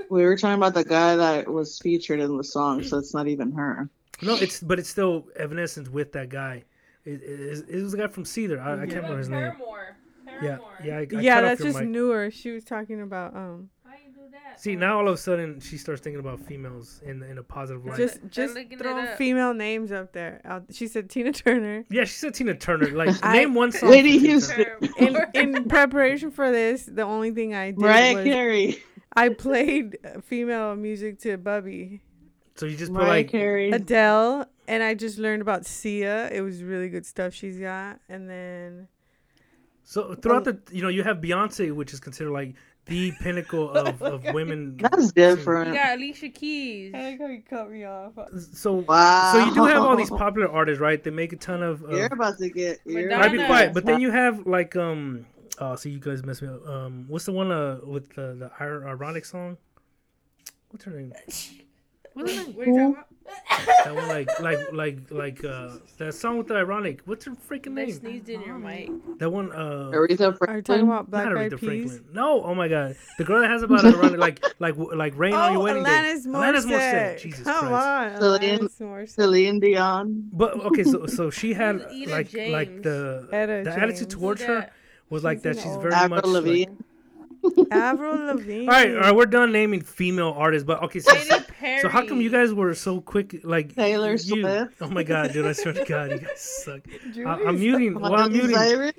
we were talking about the guy that was featured in the song, so it's not even her. no it's but it's still Evanescence with that guy it, it, it was the guy from Cedar I, I can't remember his name Paramore. yeah yeah I, I yeah, that's just mic. newer. She was talking about um How you do that? See now all of a sudden she starts thinking about females in in a positive light. just just looking it throwing female names up there. She said Tina Turner. yeah, she said Tina Turner. Like I- name one song. Whitney for Tina Houston. In in preparation for this, the only thing I did Mariah was Carey. I played uh, female music to Bubby So you just put Mariah like Carey. Adele, and I just learned about Sia. It was really good stuff she's got, and then so throughout the you know you have Beyonce, which is considered like the pinnacle of, of women. That's You different. got Alicia Keys. I like how you cut me off. So Wow. so you do have all these popular artists, right? They make a ton of. of You're about to get. You're Madonna. I'd be quiet, but then you have like um. Oh, so you guys mess me up. Um, what's the one uh with the the ironic song? What's her name? What are you talking about? That one like like like like uh that song with the ironic. What's her freaking They name? sneezed in your mic. That one uh. Aretha Franklin. Are you talking about Black not Eyed Aretha Peas? Franklin. No, oh my god, the girl that has about ironic like like like rain on your Oh, wedding Alanis day. Morissette. Alanis Morissette. Jesus Come Christ. on, Celine- Alanis Morissette. Celine Dion. But okay, so so she had Etta like like the Etta the attitude towards Who her was like She's that. She's old- very Avril much like, Lavigne. Avril Lavigne. All right, all right, we're done naming female artists, but okay. So, Katy Perry. so how come you guys were so quick? Like Taylor you, Swift. Oh my god, dude! I swear to God, you guys suck. I, I'm muting. Well, I'm muting.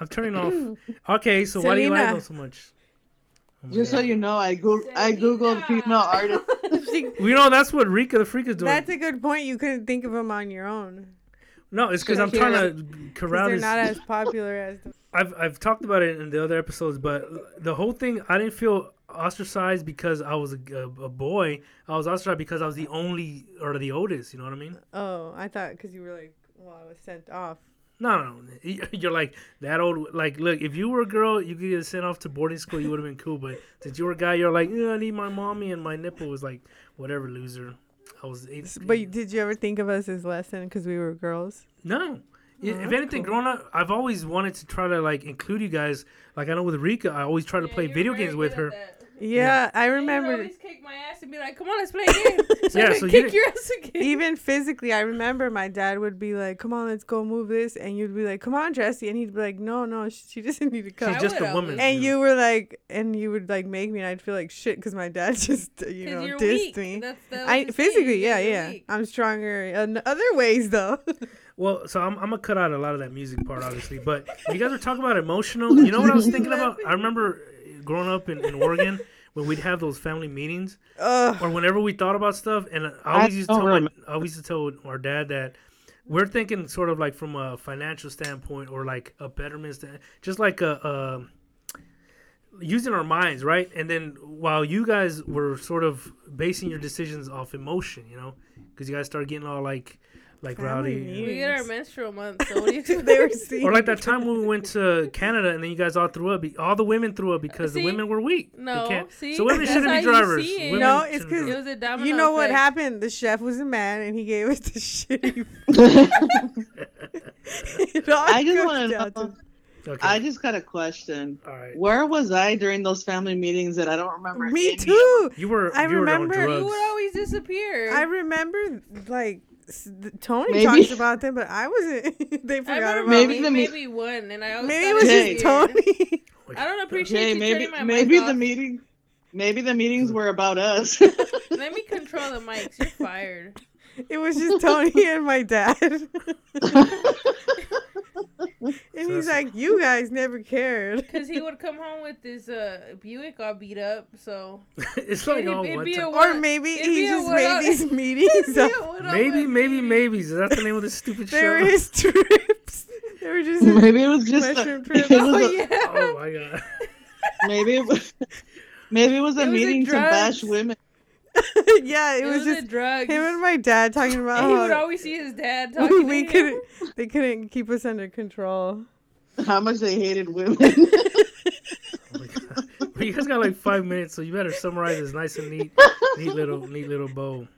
I'm turning off. Okay, so why do you like Selena. them so much? Oh my Just so you know, I go I googled female artists. She- We know that's what Rika the Freak is doing. That's a good point. You couldn't think of them on your own. No, it's because I'm trying to corral they're not as popular as the. I've I've talked about it in the other episodes, but the whole thing I didn't feel ostracized because I was a, a, a boy. I was ostracized because I was the only or the oldest. You know what I mean? Oh, I thought because you were like, well, I was sent off. No, no, no. You're like that old. Like, look, if you were a girl, you could get sent off to boarding school. You would have been cool. But since you were a guy, you're like, yeah, I need my mommy, and my nipple was like, whatever, loser. I was eight. But you- did you ever think of us as less than because we were girls? No. Oh, if anything, cool. growing up, I've always wanted to try to like include you guys. Like I know with Rika, I always try to Yeah, play video games with her. that. Yeah, I And you'd remember. always kick my ass and be like, "Come on, let's play a game." so Yeah, I so could you kick your ass again. Even physically, I remember my dad would be like, "Come on, let's go move this," and you'd be like, "Come on, Jesse," and he'd be like, "No, no, sh- she doesn't need to come." She's just a woman. and you were like, and you would like make me, and I'd feel like shit because my dad just, you know, you're dissed weak. me. That's, that's I what you're physically, yeah, you're yeah. weak. I'm stronger in other ways though. Well, so I'm, I'm gonna cut out a lot of that music part, obviously. But you guys were talking about emotional. You know what I was thinking about? I remember growing up in, in Oregon when we'd have those family meetings, Ugh. or whenever we thought about stuff, and I I always used to tell my. I always used to tell our dad that we're thinking sort of like from a financial standpoint or like a betterment, stand, just like a. a using our minds right and then while you guys were sort of basing your decisions off emotion you know because you guys started getting all like like Family rowdy meetings. We get our menstrual month, so what do you expect? they were seeing. or like that time when we went to Canada and then you guys all threw up. All the women threw up because the women were weak. No, can't- see? so women shouldn't be you drivers. it. No, it's shouldn't 'cause- It was a domino you know what happened? The chef was a man, and he gave us the shitty. I just want to know. Okay. I just got a question. all right. Where was I during those family meetings that I don't remember? Me any too. You were. I you were on remember- You would always disappear. I remember like s- th- Tony Maybe- talks about them, but I wasn't. they forgot about Maybe me. the maybe, me- maybe one, and I always Maybe it was Jay. just. Tony. I don't appreciate Jay, you maybe turning my maybe mic the off. meeting, maybe the meetings were about us. Let me control the mics. You're fired. It was just Tony and my dad. and he's like, "You guys never cared." Cause he would come home with this uh, Buick all beat up. So it's like It'd- all it'd one be a time. Or maybe it'd he be just one made on- these meetings up. Maybe, maybe, maybes. Is that the name of this stupid show? were his trips. They were just. maybe it was just a, Mushroom it trip. was Oh a- yeah. oh my god. maybe it was, maybe it was a It was a meeting to bash women. yeah, it, It, was, was, just drug. him and my dad talking about And he would always see his dad talking we to him. couldn't. They couldn't keep us under control. How much they hated women. Oh my god. Well, you guys got like five minutes, so you better summarize this nice and neat, neat little, neat little bow.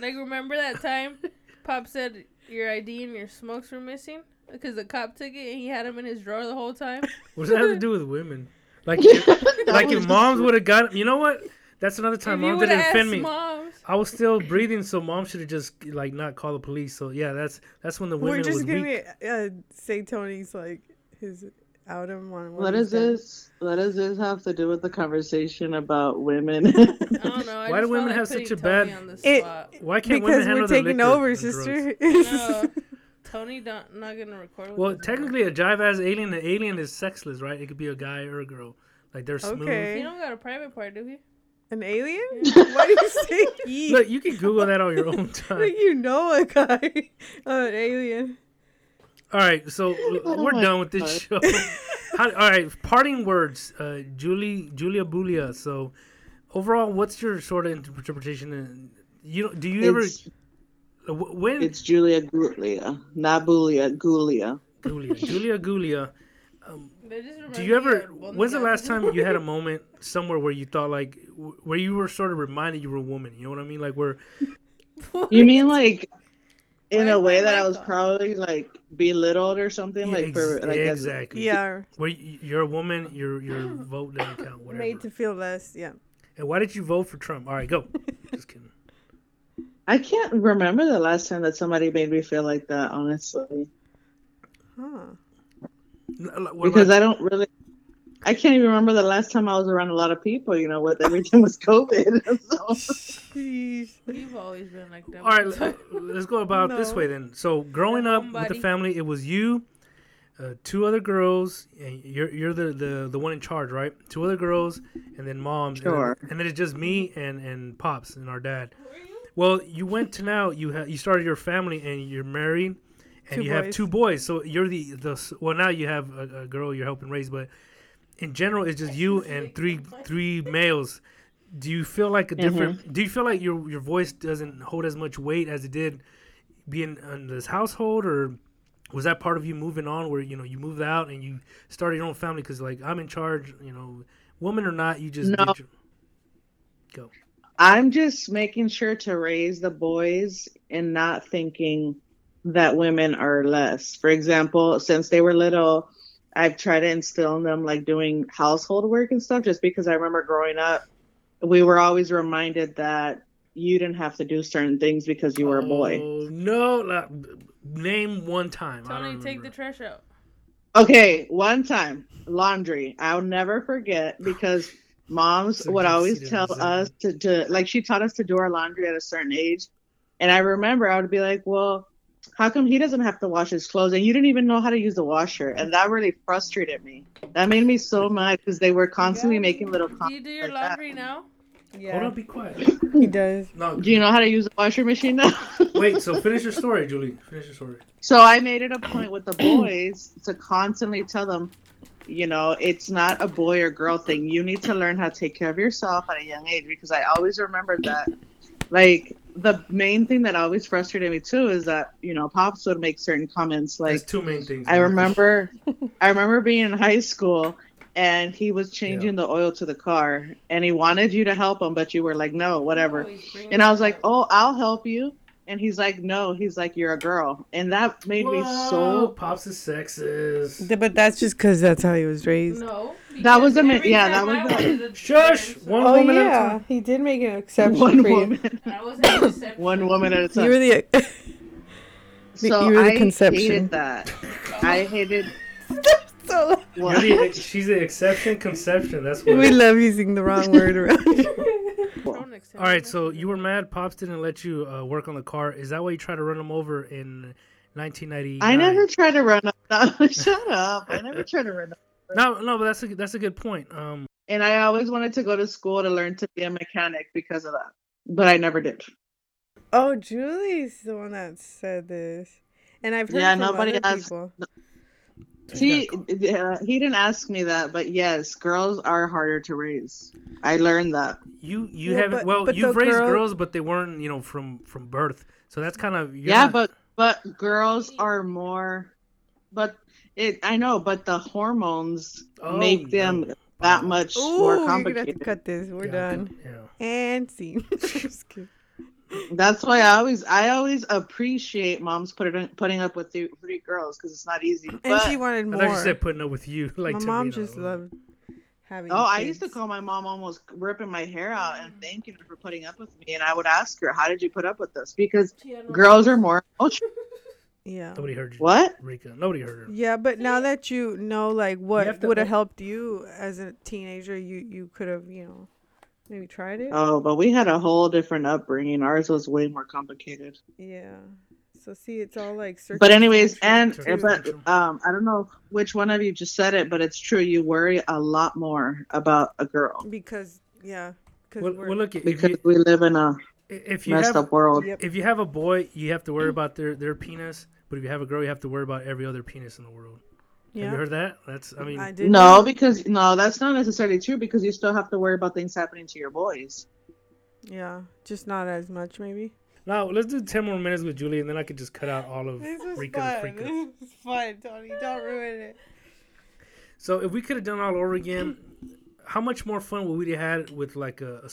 Like remember that time Pop said your ID and your smokes were missing because the cop took it and he had them in his drawer the whole time. What does that have to do with women? Like, if, like if moms would have got, you know what? That's another time you mom didn't have defend me. moms, I was still breathing, so mom should have just like not called the police. So yeah, that's that's when the women We're just was gonna weak. uh, say Tony's like his out of one. what does this? What does this have to do with the conversation about women? I don't know. I Why do women felt have such a Tony bad- It- Why can't women Because handle we're taking liquor over, sister. No, Tony don't, not gonna record. With Well, us anymore. technically, a jive ass alien, an alien is sexless, right? It could be a guy or a girl. Like they're smooth. Okay. he don't got a private part, do he? An alien? Why do you say he? Look, you can Google that on your own time. you know a guy, uh, an alien. All right, so Oh we're my done with this show. How, all right, parting words, uh, Julie, Julia Bulia. So, overall, what's your sort of interpretation? And you know, do you ever it's, uh, wh- when it's Julia Gulia, not Bulia, Gulia. Julia, Julia Gulia? They just Do you ever? When's the last time you had a moment somewhere where you thought like, where you were sort of reminded you were a woman? You know what I mean? Like where You mean like in Why a way that I was on? probably like belittled or something Yeah, like for ex- like as- exactly. Yeah, where you're a woman, your your vote doesn't count. Whatever. made to feel less. Yeah. And why did you vote for Trump? All right, go. Just kidding. I can't remember the last time that somebody made me feel like that, honestly. Huh. N- l- what Because about- I don't really I can't even remember the last time I was around a lot of people. You know, with everything was COVID. so. You've always been like that. All right, let- let's go about this way then. So, growing up with the family, it was you, uh, two other girls, and you're you're the, the the one in charge, right? Two other girls, and then mom. and then- Sure. And then, it's just me and and pops and our dad. Well, you went to now you ha- you started your family and you're married, and Two you have two boys. So you're the the well now you have a, a girl you're helping raise, but in general it's just you and three three males. Do you feel like a mm-hmm. different? Do you feel like your your voice doesn't hold as much weight as it did being in this household, or was that part of you moving on, where you know you moved out and you started your own family? Because like I'm in charge, you know, woman or not, you just No. your- go. I'm just making sure to raise the boys and not thinking that women are less. For example, since they were little, I've tried to instill in them like doing household work and stuff just because I remember growing up, we were always reminded that you didn't have to do certain things because you were a boy. Oh, no, like, name one time. I Tony, don't take the trash out. Okay, one time, laundry. I'll never forget because moms would always tell us to, to like she taught us to do our laundry at a certain age. And I remember I would be like, Well, how come he doesn't have to wash his clothes and you didn't even know how to use the washer? And that really frustrated me. That made me so mad because they were constantly Yeah. making little comments. Do you do your like that. laundry now? Hold Yeah, on, be quiet. he does. No, Do you know how to use a washer machine now? wait. So finish your story, Julie. Finish your story. So I made it a point with the boys to constantly tell them, you know, it's not a boy or girl thing. You need to learn how to take care of yourself at a young age because I always remembered that. Like the main thing that always frustrated me too is that you know pops would make certain comments There's like two main things. I remember, I remember being in high school and he was changing the oil to the car and he wanted you to help him but you were like no whatever Always bring and I was like, "Oh, I'll help you." And he's like, "No." He's like, "You're a girl," and that made me so. pops is sexist. But that's just because that's how he was raised. No. That was because a mi- every yeah, that was I the- Shush! dance, One Oh woman at a yeah, time. he did make an exception One for you. woman, was an exception. one woman at a time. You were the. so you were the I conception. hated that. I hated. so What? The, she's the exception conception. That's what. we love using the wrong word around. here. Don't All right, so you were mad. Pops didn't let you uh, work on the car. Is that why you tried to run him over in 1990? I never tried to run up. No, shut up! I never tried to run up. No, no, but that's a that's a good point. Um, And I always wanted to go to school to learn to be a mechanic because of that, but I never did. oh, Julie's the one that said this, and I've heard Yeah, from nobody other asked- people. He uh, he didn't ask me that, but yes, girls are harder to raise. I learned that. you you Yeah, haven't. but- well, but you've raised girl- girls, but they weren't, you know, from from birth. So that's kind of yeah, not- but but girls are more. But it I know, but the hormones Oh, make them no. that much Ooh, more you're gonna have to complicated. cut this. We're Yeah, done. Yeah. And scene. Just kidding. That's why I always I always appreciate moms putting putting up with three, three girls because it's not easy. and But, she wanted I more. thought you said putting up with you. Like My mom me, just no. loved having. oh, I used to call my mom almost ripping my hair out and thanking her for putting up with me, and I would ask her, "How did you put up with this?" Because Yeah, no. girls are more emotional. Yeah. Nobody heard you. What? Rika. Nobody heard her. Yeah, but now that you know, like, what would have helped you as a teenager, you you could have, you know, maybe tried it. Oh, but we had a whole different upbringing. Ours was way more complicated. Yeah. So see, it's all like. But anyways, and Circumstantial. but um, I don't know which one of you just said it, but it's true. You worry a lot more about a girl because yeah, because Well, we're. well, look, if because you, we live in a if you messed have up world. Yep. if you have a boy, you have to worry about their their penis. But if you have a girl, you have to worry about every other penis in the world. Have you Yeah. heard that? That's. I mean, I did. No, because no, that's not necessarily true because you still have to worry about things happening to your boys. Yeah, just not as much, maybe. now let's do ten more minutes with Julie, and then I could just cut out all of This was Rika the fun. Freaka. This was fun, Tony. Don't ruin it. So if we could have done all over again, how much more fun would we have had with like a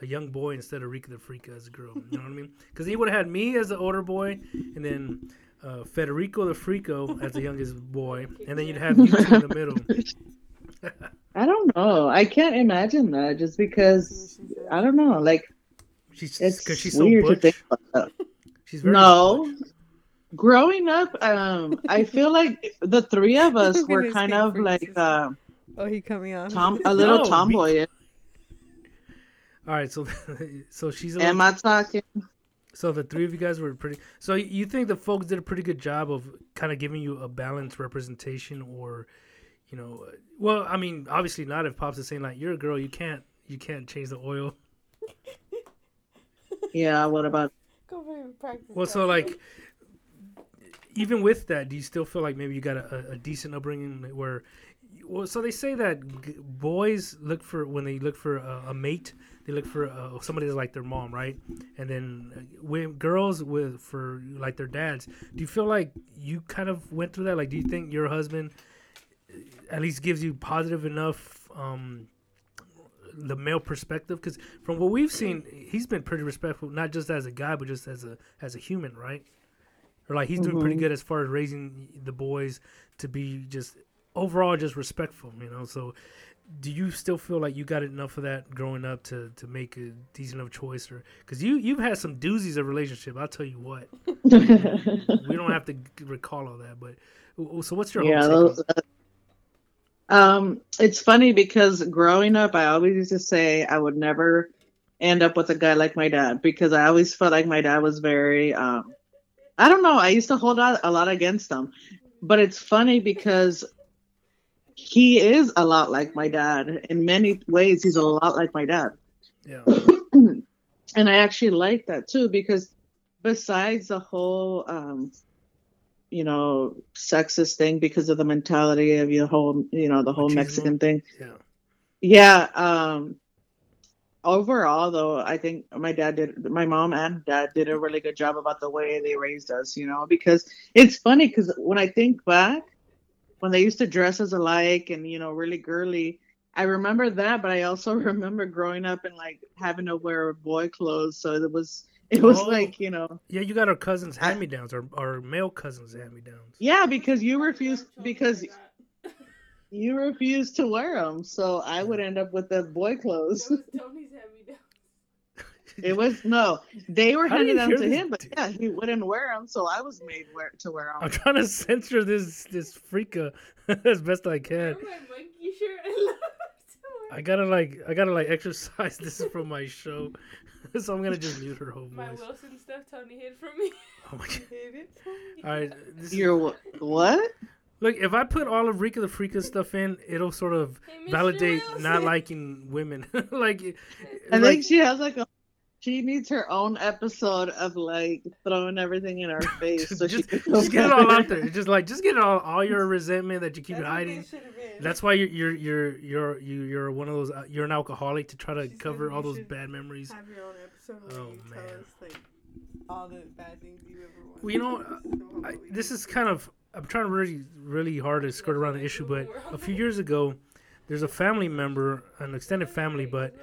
a young boy instead of Rika the Freaka as a girl? You know what I mean? Because he would have had me as the older boy, and then uh, Federico the Frico as the youngest boy, and then you'd have you two in the middle. I don't know. I can't imagine that just because I don't know. Like She's because she's so weird to think about that. She's very No. butch. Growing up, um, I feel like the three of us were kind of like uh, Oh, he coming on. Tom, a little No, be- tomboy. All right, so so she's a little, Am I talking? So the three of you guys were pretty. So you think the folks did a pretty good job of kind of giving you a balanced representation, or you know, uh, well, I mean, obviously not if pops is saying like you're a girl, you can't you can't change the oil. Yeah. What about? Go for your practice. Well, so like, even with that, do you still feel like maybe you got a, a decent upbringing where, well, so they say that g- boys look for when they look for a, a mate, they look for uh, somebody that's like their mom, right? And then uh, when girls with for like their dads, do you feel like you kind of went through that? Like, do you think your husband uh, at least gives you positive enough? Um, the male perspective because from what we've seen he's been pretty respectful not just as a guy but just as a as a human right or like he's doing pretty Mhm. good as far as raising the boys to be just overall just respectful you know so do you still feel like you got enough of that growing up to to make a decent enough choice or because you you've had some doozies of relationship i'll tell you what we don't have to recall all that but so what's your yeah. whole take Those, um, it's funny because growing up, I always used to say I would never end up with a guy like my dad because I always felt like my dad was very. Um, I don't know. I used to hold out a lot against him, but it's funny because he is a lot like my dad in many ways. He's a lot like my dad. yeah and I actually like that too because besides the whole um you know sexist thing because of the mentality of your whole you know the whole Machismo. Mexican thing yeah yeah um overall though I think my dad did my mom and dad did a really good job about the way they raised us you know because it's funny because when I think back when they used to dress as alike and you know really girly I remember that, but I also remember growing up and like having to wear boy clothes. So it was it was Oh. like you know yeah you got our cousins I- hand me downs or our male cousins hand me downs yeah because you refused because you refused to wear them. So I would end up with the boy clothes. Tony's hand me down. It was no, they were How handing them to him, but yeah, he wouldn't wear them, so I was made wear, to wear them. I'm trying to censor this this freaka uh, as best I can. Wear my monkey shirt. I love it so. I gotta like I gotta like exercise. This is from my show, so I'm gonna just mute her whole voice. My. Wilson stuff Tony hid from me. Oh my god! All right, this is- You're what? look. If I put all of Rika the Freaka stuff in, it'll sort of Hey, Mr. validate not liking women. like, I like think she has like a. She needs her own episode of like throwing everything in our face. So just, she just get it all out there. Just like just get all all your resentment that you keep That's hiding. they should have been. That's why you're you're you're you're you- you're one of those. Uh, you're an alcoholic to try to She said cover all those bad memories. have your own episode Oh, you man. tell us like all the bad things you ever wanted. Well, you know, I, this is kind of I'm trying really really hard to skirt around the issue, but a few years ago, there's a family member, an extended family, but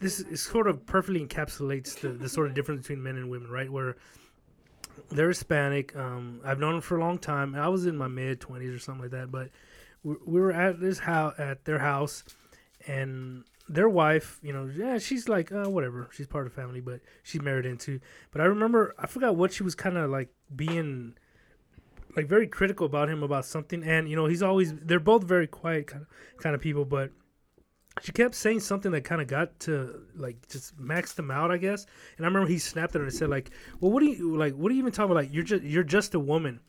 this is sort of perfectly encapsulates the, the sort of difference between men and women, right? Where they're Hispanic. Um, I've known them for a long time. I was in my mid twenties or something like that, but we, we were at this house at their house, and their wife, you know, yeah, she's like, uh, whatever. She's part of the family, but she's married into. But I remember, I forgot what she was kind of like being, like very critical about him about something. And you know, he's always they're both very quiet kind of kind of people, but she kept saying something that kind of got to like just maxed him out, I guess. And I remember he snapped at her and said like, "Well, what do you like? What are you even talking about? Like, you're just you're just a woman."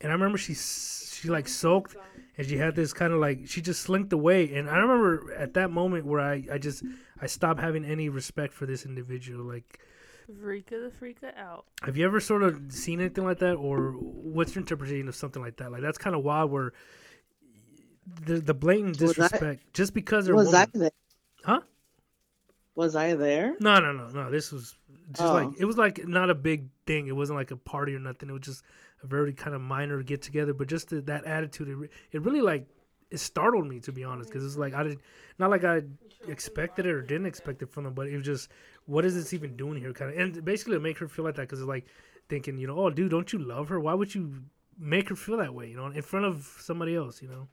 And I remember she she like soaked and she had this kind of like she just slinked away. And I remember at that moment where I I just I stopped having any respect for this individual. Like, Freaka the freaka out. have you ever sort of seen anything like that, or what's your interpretation of something like that? Like that's kind of wild. Where the the blatant Was I- disrespect just because they're Was I there? Huh? Was I there? No, no, no, no. This was just Oh. like it was like not a big thing. It wasn't like a party or nothing. It was just a very kind of minor get together. But just the, that attitude, it, it really like it startled me to be honest, because it's like I did not like I expected it or didn't expect it from them, but it was just what is this even doing here? Kind of, and basically to make her feel like that because it's like thinking, you know, oh, dude, don't you love her? Why would you make her feel that way? You know, in front of somebody else, you know.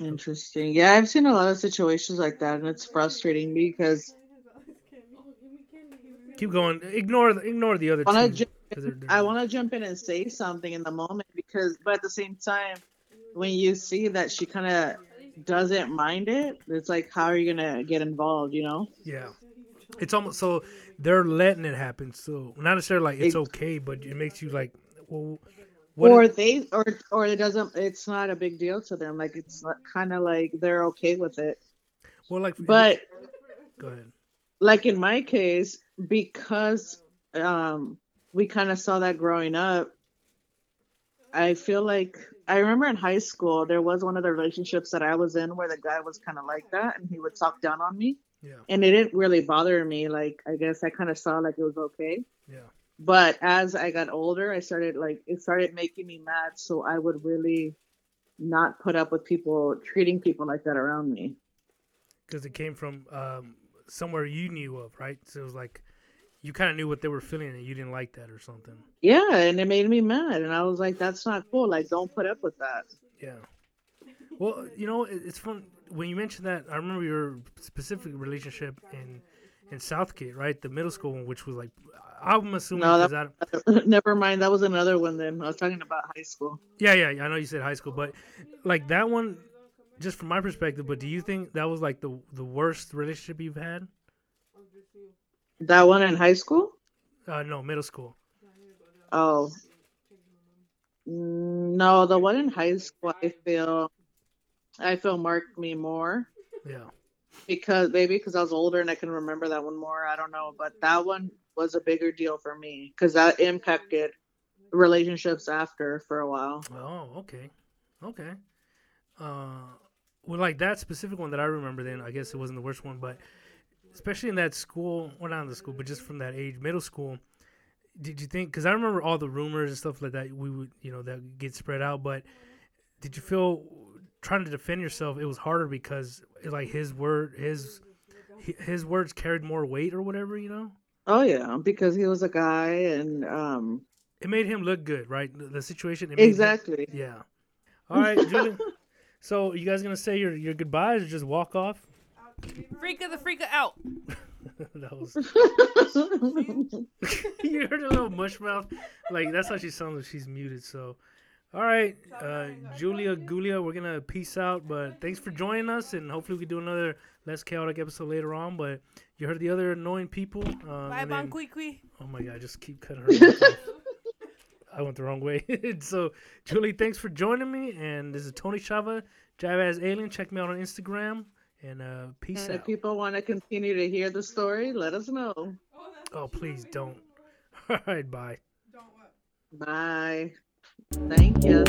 Interesting. Yeah, I've seen a lot of situations like that, and it's frustrating because Keep going. Ignore the ignore the other Wanna two. ju- 'cause they're- they're- I want to jump in and say something in the moment because, but at the same time, when you see that she kind of doesn't mind it, it's like how are you gonna get involved? You know? Yeah. It's almost so they're letting it happen. So not necessarily like it's okay, but it makes you like, well, what? or if- they or or it doesn't. It's not a big deal to them. Like it's kind of like they're okay with it. well, like, But go ahead. like in my case, because um we kind of saw that growing up. I feel like I remember in high school there was one of the relationships that I was in where the guy was kind of like that and he would talk down on me Yeah, and it didn't really bother me like I guess I kind of saw like it was okay yeah, but as I got older I started like it started making me mad so I would really not put up with people treating people like that around me because it came from um, somewhere you knew of, right? So it was like you kind of knew what they were feeling, and you didn't like that or something. yeah and it made me mad and I was like that's not cool like don't put up with that Yeah. Well, you know, it's fun when you mentioned that. I remember your specific relationship in in Southgate, right? The middle school one, which was like, I'm assuming No, I- Never mind. That was another one. Then I was talking about high school. Yeah, yeah, I know you said high school, but like that one, just from my perspective. But do you think that was like the the worst relationship you've had? That one in high school. Uh, no, middle school. Oh, no, the one in high school. I feel, I feel marked me more Yeah, because maybe because I was older and I can remember that one more. I don't know, but that one was a bigger deal for me because that impacted relationships after for a while. Oh, okay, okay. Uh, well, like that specific one that I remember, then I guess it wasn't the worst one, but especially in that school, well, not in the school, but just from that age, middle school. Did you think? Because I remember all the rumors and stuff like that. We would, you know, that get spread out. But did you feel trying to defend yourself? It was harder because, like, his word, his his words carried more weight or whatever. You know, Oh yeah, because he was a guy and um it made him look good, right? The, the situation. It made him- exactly. Yeah. All right, Julie. so you guys gonna say your your goodbyes or just walk off? Freaka the freaka out. that was you heard a little mush mouth. Like that's how she sounds when she's muted. So, all right, uh, Julia Gulia, we're gonna peace out. But thanks for joining us, and hopefully we can do another less chaotic episode later on. But you heard the other annoying people. Uh, Bye, and Bon then- Kui Kui. Oh my god, just keep cutting her. I went the wrong way. so, Julie, thanks for joining me. And this is Tony Chava, Jazz Alien. Check me out on Instagram. And uh, peace out. And if people want to continue to hear the story, let us know. Oh, please don't. All right, bye. Don't what? Bye. Thank you.